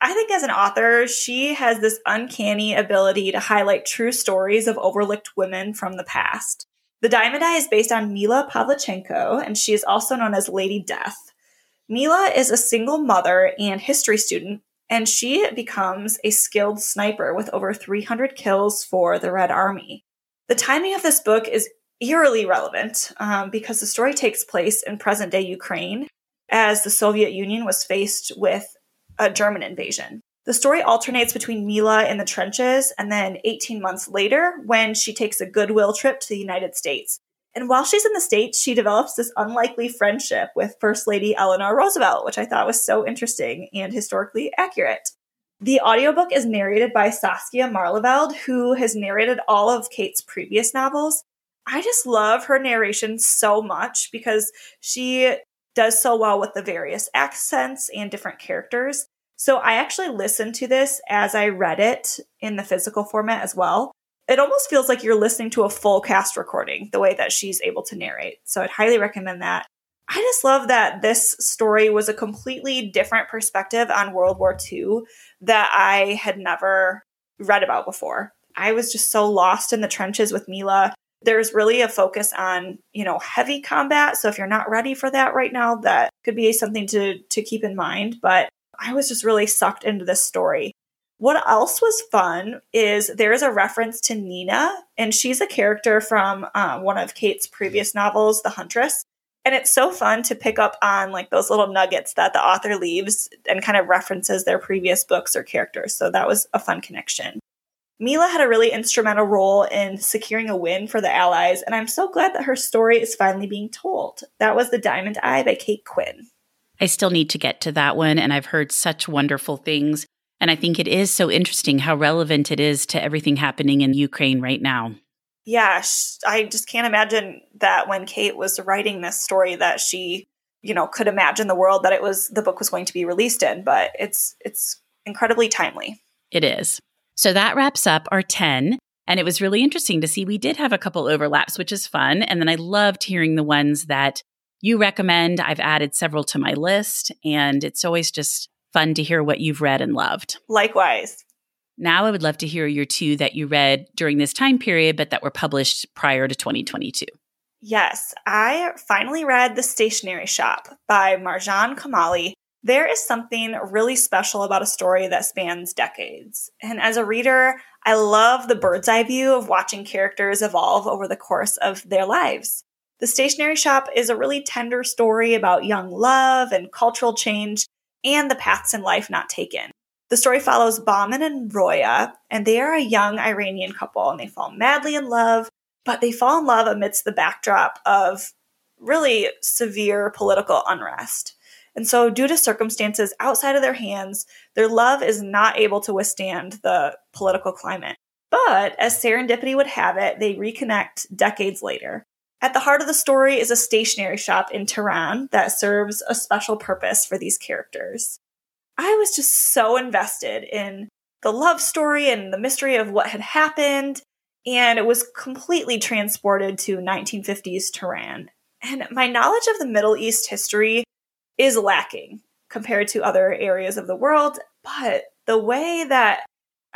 I think as an author, she has this uncanny ability to highlight true stories of overlooked women from the past. The Diamond Eye is based on Mila Pavlichenko, and she is also known as Lady Death. Mila is a single mother and history student and she becomes a skilled sniper with over 300 kills for the Red Army. The timing of this book is eerily relevant um, because the story takes place in present day Ukraine as the Soviet Union was faced with a German invasion. The story alternates between Mila in the trenches and then 18 months later when she takes a goodwill trip to the United States. And while she's in the States, she develops this unlikely friendship with First Lady Eleanor Roosevelt, which I thought was so interesting and historically accurate. The audiobook is narrated by Saskia Marleveld, who has narrated all of Kate's previous novels. I just love her narration so much because she does so well with the various accents and different characters. So I actually listened to this as I read it in the physical format as well it almost feels like you're listening to a full cast recording the way that she's able to narrate. So I'd highly recommend that. I just love that this story was a completely different perspective on World War II that I had never read about before. I was just so lost in the trenches with Mila. There's really a focus on, you know, heavy combat. So if you're not ready for that right now, that could be something to to keep in mind, but I was just really sucked into this story. What else was fun is there is a reference to Nina, and she's a character from uh, one of Kate's previous novels, The Huntress. And it's so fun to pick up on like those little nuggets that the author leaves and kind of references their previous books or characters. So that was a fun connection. Mila had a really instrumental role in securing a win for the Allies, and I'm so glad that her story is finally being told. That was The Diamond Eye by Kate Quinn. I still need to get to that one, and I've heard such wonderful things. And I think it is so interesting how relevant it is to everything happening in Ukraine right now. Yeah, I just can't imagine that when Kate was writing this story that she, you know, could imagine the world that it was the book was going to be released in, but it's it's incredibly timely. It is. So that wraps up our 10. And it was really interesting to see we did have a couple overlaps, which is fun. And then I loved hearing the ones that you recommend. I've added several to my list, and it's always just fun to hear what you've read and loved. Likewise. Now I would love to hear your two that you read during this time period, but that were published prior to 2022. Yes, I finally read The Stationery Shop by Marjan Kamali, there is something really special about a story that spans decades. And as a reader, I love the bird's eye view of watching characters evolve over the course of their lives. The Stationery Shop is a really tender story about young love and cultural change and the paths in life not taken. The story follows Bahman and Roya, and they are a young Iranian couple and they fall madly in love, but they fall in love amidst the backdrop of really severe political unrest. And so, due to circumstances outside of their hands, their love is not able to withstand the political climate. But as serendipity would have it, they reconnect decades later. At the heart of the story is a stationery shop in Tehran that serves a special purpose for these characters. I was just so invested in the love story and the mystery of what had happened, and it was completely transported to 1950s Tehran. And my knowledge of the Middle East history is lacking compared to other areas of the world. But the way that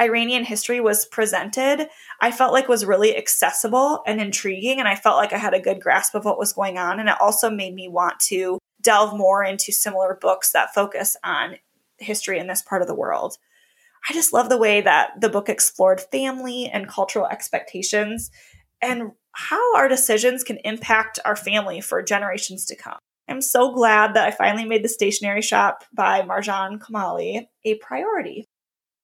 Iranian history was presented, I felt like was really accessible and intriguing. And I felt like I had a good grasp of what was going on. And it also made me want to delve more into similar books that focus on history in this part of the world. I just love the way that the book explored family and cultural expectations and how our decisions can impact our family for generations to come. I'm so glad that I finally made the stationery shop by Marjan Kamali a priority.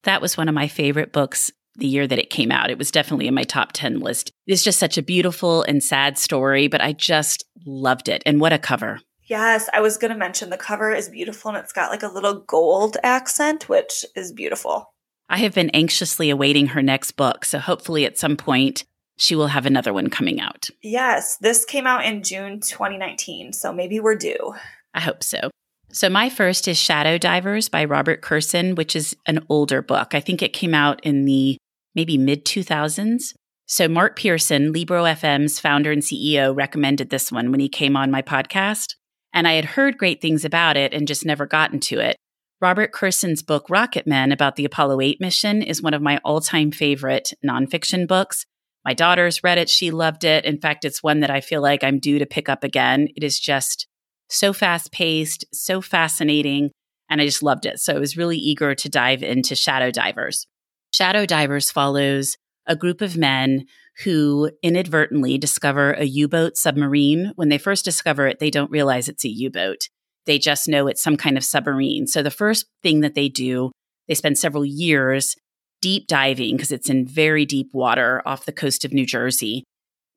That was one of my favorite books the year that it came out. It was definitely in my top 10 list. It's just such a beautiful and sad story, but I just loved it. And what a cover. Yes, I was going to mention the cover is beautiful and it's got like a little gold accent, which is beautiful. I have been anxiously awaiting her next book. So hopefully at some point she will have another one coming out. Yes, this came out in June 2019, so maybe we're due. I hope so. So, my first is Shadow Divers by Robert Kurson, which is an older book. I think it came out in the maybe mid 2000s. So, Mark Pearson, Libro FM's founder and CEO, recommended this one when he came on my podcast. And I had heard great things about it and just never gotten to it. Robert Kurson's book, Rocket Men, about the Apollo 8 mission, is one of my all time favorite nonfiction books. My daughter's read it. She loved it. In fact, it's one that I feel like I'm due to pick up again. It is just so fast paced, so fascinating, and I just loved it. So I was really eager to dive into Shadow Divers. Shadow Divers follows a group of men who inadvertently discover a U boat submarine. When they first discover it, they don't realize it's a U boat. They just know it's some kind of submarine. So the first thing that they do, they spend several years deep diving because it's in very deep water off the coast of New Jersey,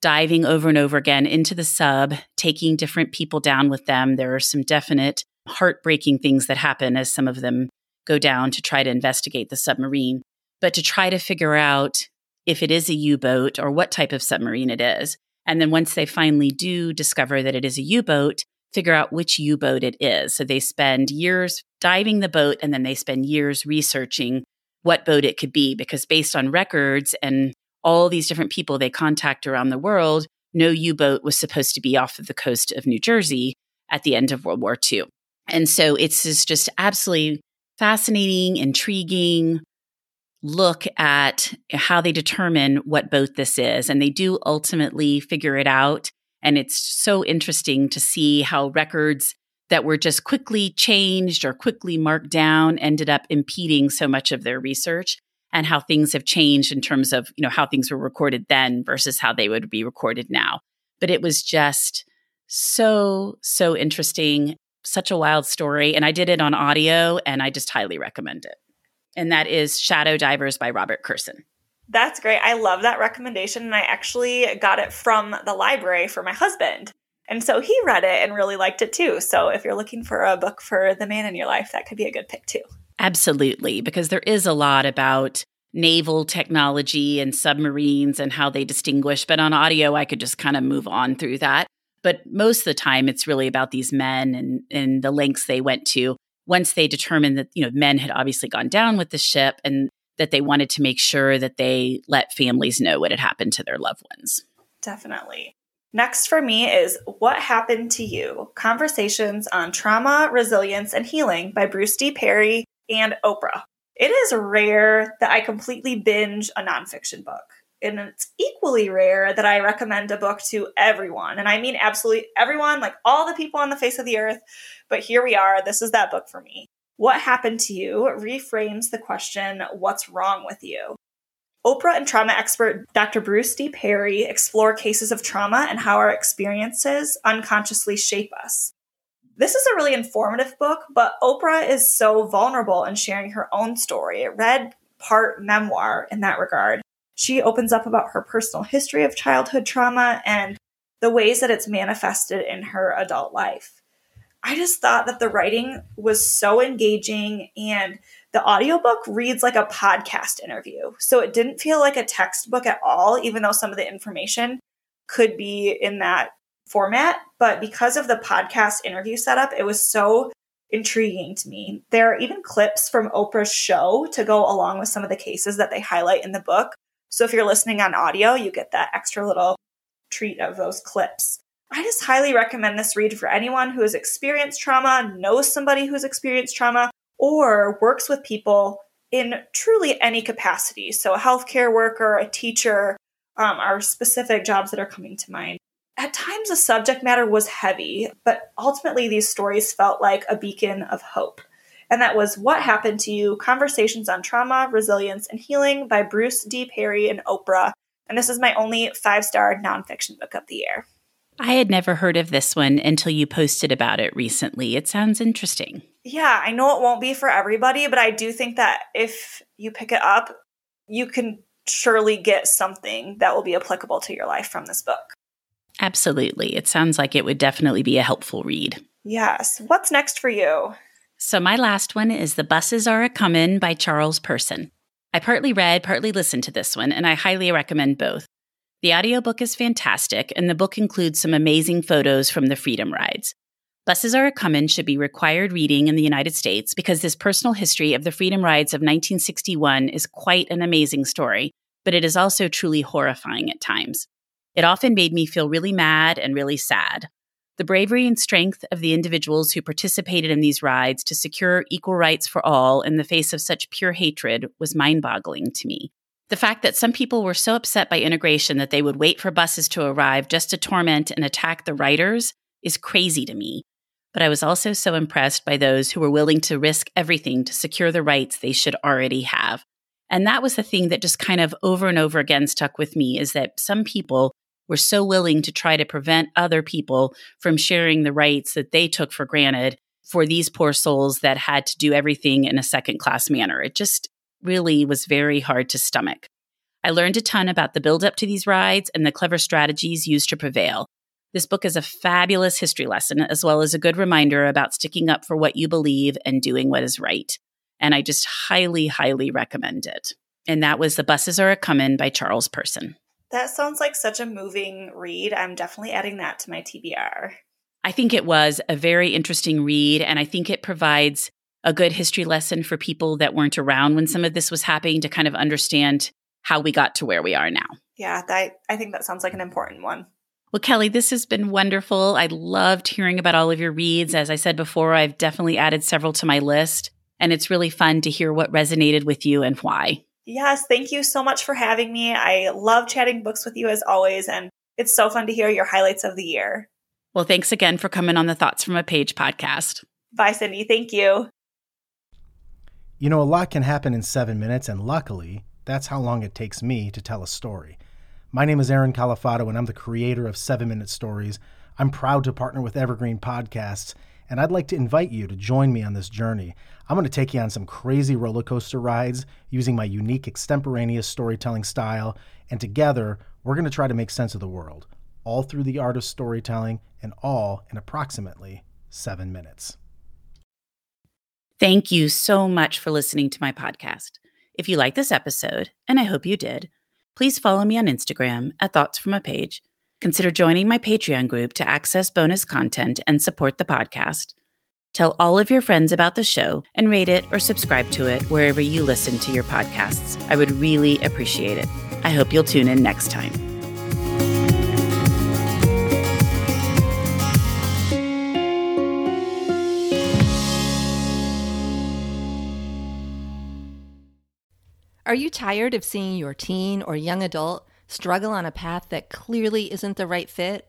diving over and over again into the sub, taking different people down with them. There are some definite heartbreaking things that happen as some of them go down to try to investigate the submarine, but to try to figure out if it is a U boat or what type of submarine it is. And then once they finally do discover that it is a U boat, figure out which U boat it is. So they spend years diving the boat and then they spend years researching what boat it could be because based on records and all these different people they contact around the world, no U boat was supposed to be off of the coast of New Jersey at the end of World War II. And so it's just absolutely fascinating, intriguing look at how they determine what boat this is. And they do ultimately figure it out. And it's so interesting to see how records that were just quickly changed or quickly marked down ended up impeding so much of their research and how things have changed in terms of you know how things were recorded then versus how they would be recorded now but it was just So, so interesting. Such a wild story. And I did it on audio and I just highly recommend it. And that is Shadow Divers by Robert Kurson. That's great. I love that recommendation. And I actually got it from the library for my husband. And so he read it and really liked it too. So if you're looking for a book for the man in your life, that could be a good pick too. Absolutely, because there is a lot about naval technology and submarines and how they distinguish. But on audio, I could just kind of move on through that. But most of the time, it's really about these men and, and the lengths they went to once they determined that, you know, men had obviously gone down with the ship and that they wanted to make sure that they let families know what had happened to their loved ones. Definitely. Next for me is What Happened to You Conversations on Trauma, Resilience, and Healing by Bruce D. Perry and Oprah. It is rare that I completely binge a nonfiction book. And it's equally rare that I recommend a book to everyone. And I mean absolutely everyone, like all the people on the face of the earth. But here we are. This is that book for me. What Happened to You reframes the question, What's wrong with you? Oprah and trauma expert Dr. Bruce D. Perry explore cases of trauma and how our experiences unconsciously shape us. This is a really informative book, but Oprah is so vulnerable in sharing her own story. It read part memoir in that regard. She opens up about her personal history of childhood trauma and the ways that it's manifested in her adult life. I just thought that the writing was so engaging and the audiobook reads like a podcast interview. So it didn't feel like a textbook at all, even though some of the information could be in that format. But because of the podcast interview setup, it was so intriguing to me. There are even clips from Oprah's show to go along with some of the cases that they highlight in the book. So if you're listening on audio, you get that extra little treat of those clips. I just highly recommend this read for anyone who has experienced trauma, knows somebody who's experienced trauma, or works with people in truly any capacity. So, a healthcare worker, a teacher um, are specific jobs that are coming to mind. At times, the subject matter was heavy, but ultimately, these stories felt like a beacon of hope. And that was What Happened to You Conversations on Trauma, Resilience, and Healing by Bruce D. Perry and Oprah. And this is my only five star nonfiction book of the year. I had never heard of this one until you posted about it recently. It sounds interesting. Yeah, I know it won't be for everybody, but I do think that if you pick it up, you can surely get something that will be applicable to your life from this book. Absolutely. It sounds like it would definitely be a helpful read. Yes. What's next for you? So, my last one is The Buses Are a Comin' by Charles Person. I partly read, partly listened to this one, and I highly recommend both. The audiobook is fantastic, and the book includes some amazing photos from the Freedom Rides. Buses Are a Comin' should be required reading in the United States because this personal history of the Freedom Rides of 1961 is quite an amazing story, but it is also truly horrifying at times. It often made me feel really mad and really sad. The bravery and strength of the individuals who participated in these rides to secure equal rights for all in the face of such pure hatred was mind boggling to me. The fact that some people were so upset by integration that they would wait for buses to arrive just to torment and attack the riders is crazy to me. But I was also so impressed by those who were willing to risk everything to secure the rights they should already have. And that was the thing that just kind of over and over again stuck with me is that some people were so willing to try to prevent other people from sharing the rights that they took for granted for these poor souls that had to do everything in a second class manner. It just really was very hard to stomach. I learned a ton about the build up to these rides and the clever strategies used to prevail. This book is a fabulous history lesson, as well as a good reminder about sticking up for what you believe and doing what is right. And I just highly, highly recommend it. And that was The Buses Are a Comin' by Charles Person. That sounds like such a moving read. I'm definitely adding that to my TBR. I think it was a very interesting read, and I think it provides a good history lesson for people that weren't around when some of this was happening to kind of understand how we got to where we are now. Yeah, that, I think that sounds like an important one. Well, Kelly, this has been wonderful. I loved hearing about all of your reads. As I said before, I've definitely added several to my list, and it's really fun to hear what resonated with you and why. Yes, thank you so much for having me. I love chatting books with you as always, and it's so fun to hear your highlights of the year. Well, thanks again for coming on the Thoughts from a Page podcast. Bye, Cindy. Thank you. You know, a lot can happen in seven minutes, and luckily, that's how long it takes me to tell a story. My name is Aaron Califato, and I'm the creator of Seven Minute Stories. I'm proud to partner with Evergreen Podcasts, and I'd like to invite you to join me on this journey. I'm going to take you on some crazy roller coaster rides using my unique extemporaneous storytelling style, and together, we're going to try to make sense of the world, all through the art of storytelling, and all in approximately seven minutes. Thank you so much for listening to my podcast. If you like this episode, and I hope you did, please follow me on Instagram at Thoughts from a Page. Consider joining my Patreon group to access bonus content and support the podcast. Tell all of your friends about the show and rate it or subscribe to it wherever you listen to your podcasts. I would really appreciate it. I hope you'll tune in next time. Are you tired of seeing your teen or young adult struggle on a path that clearly isn't the right fit?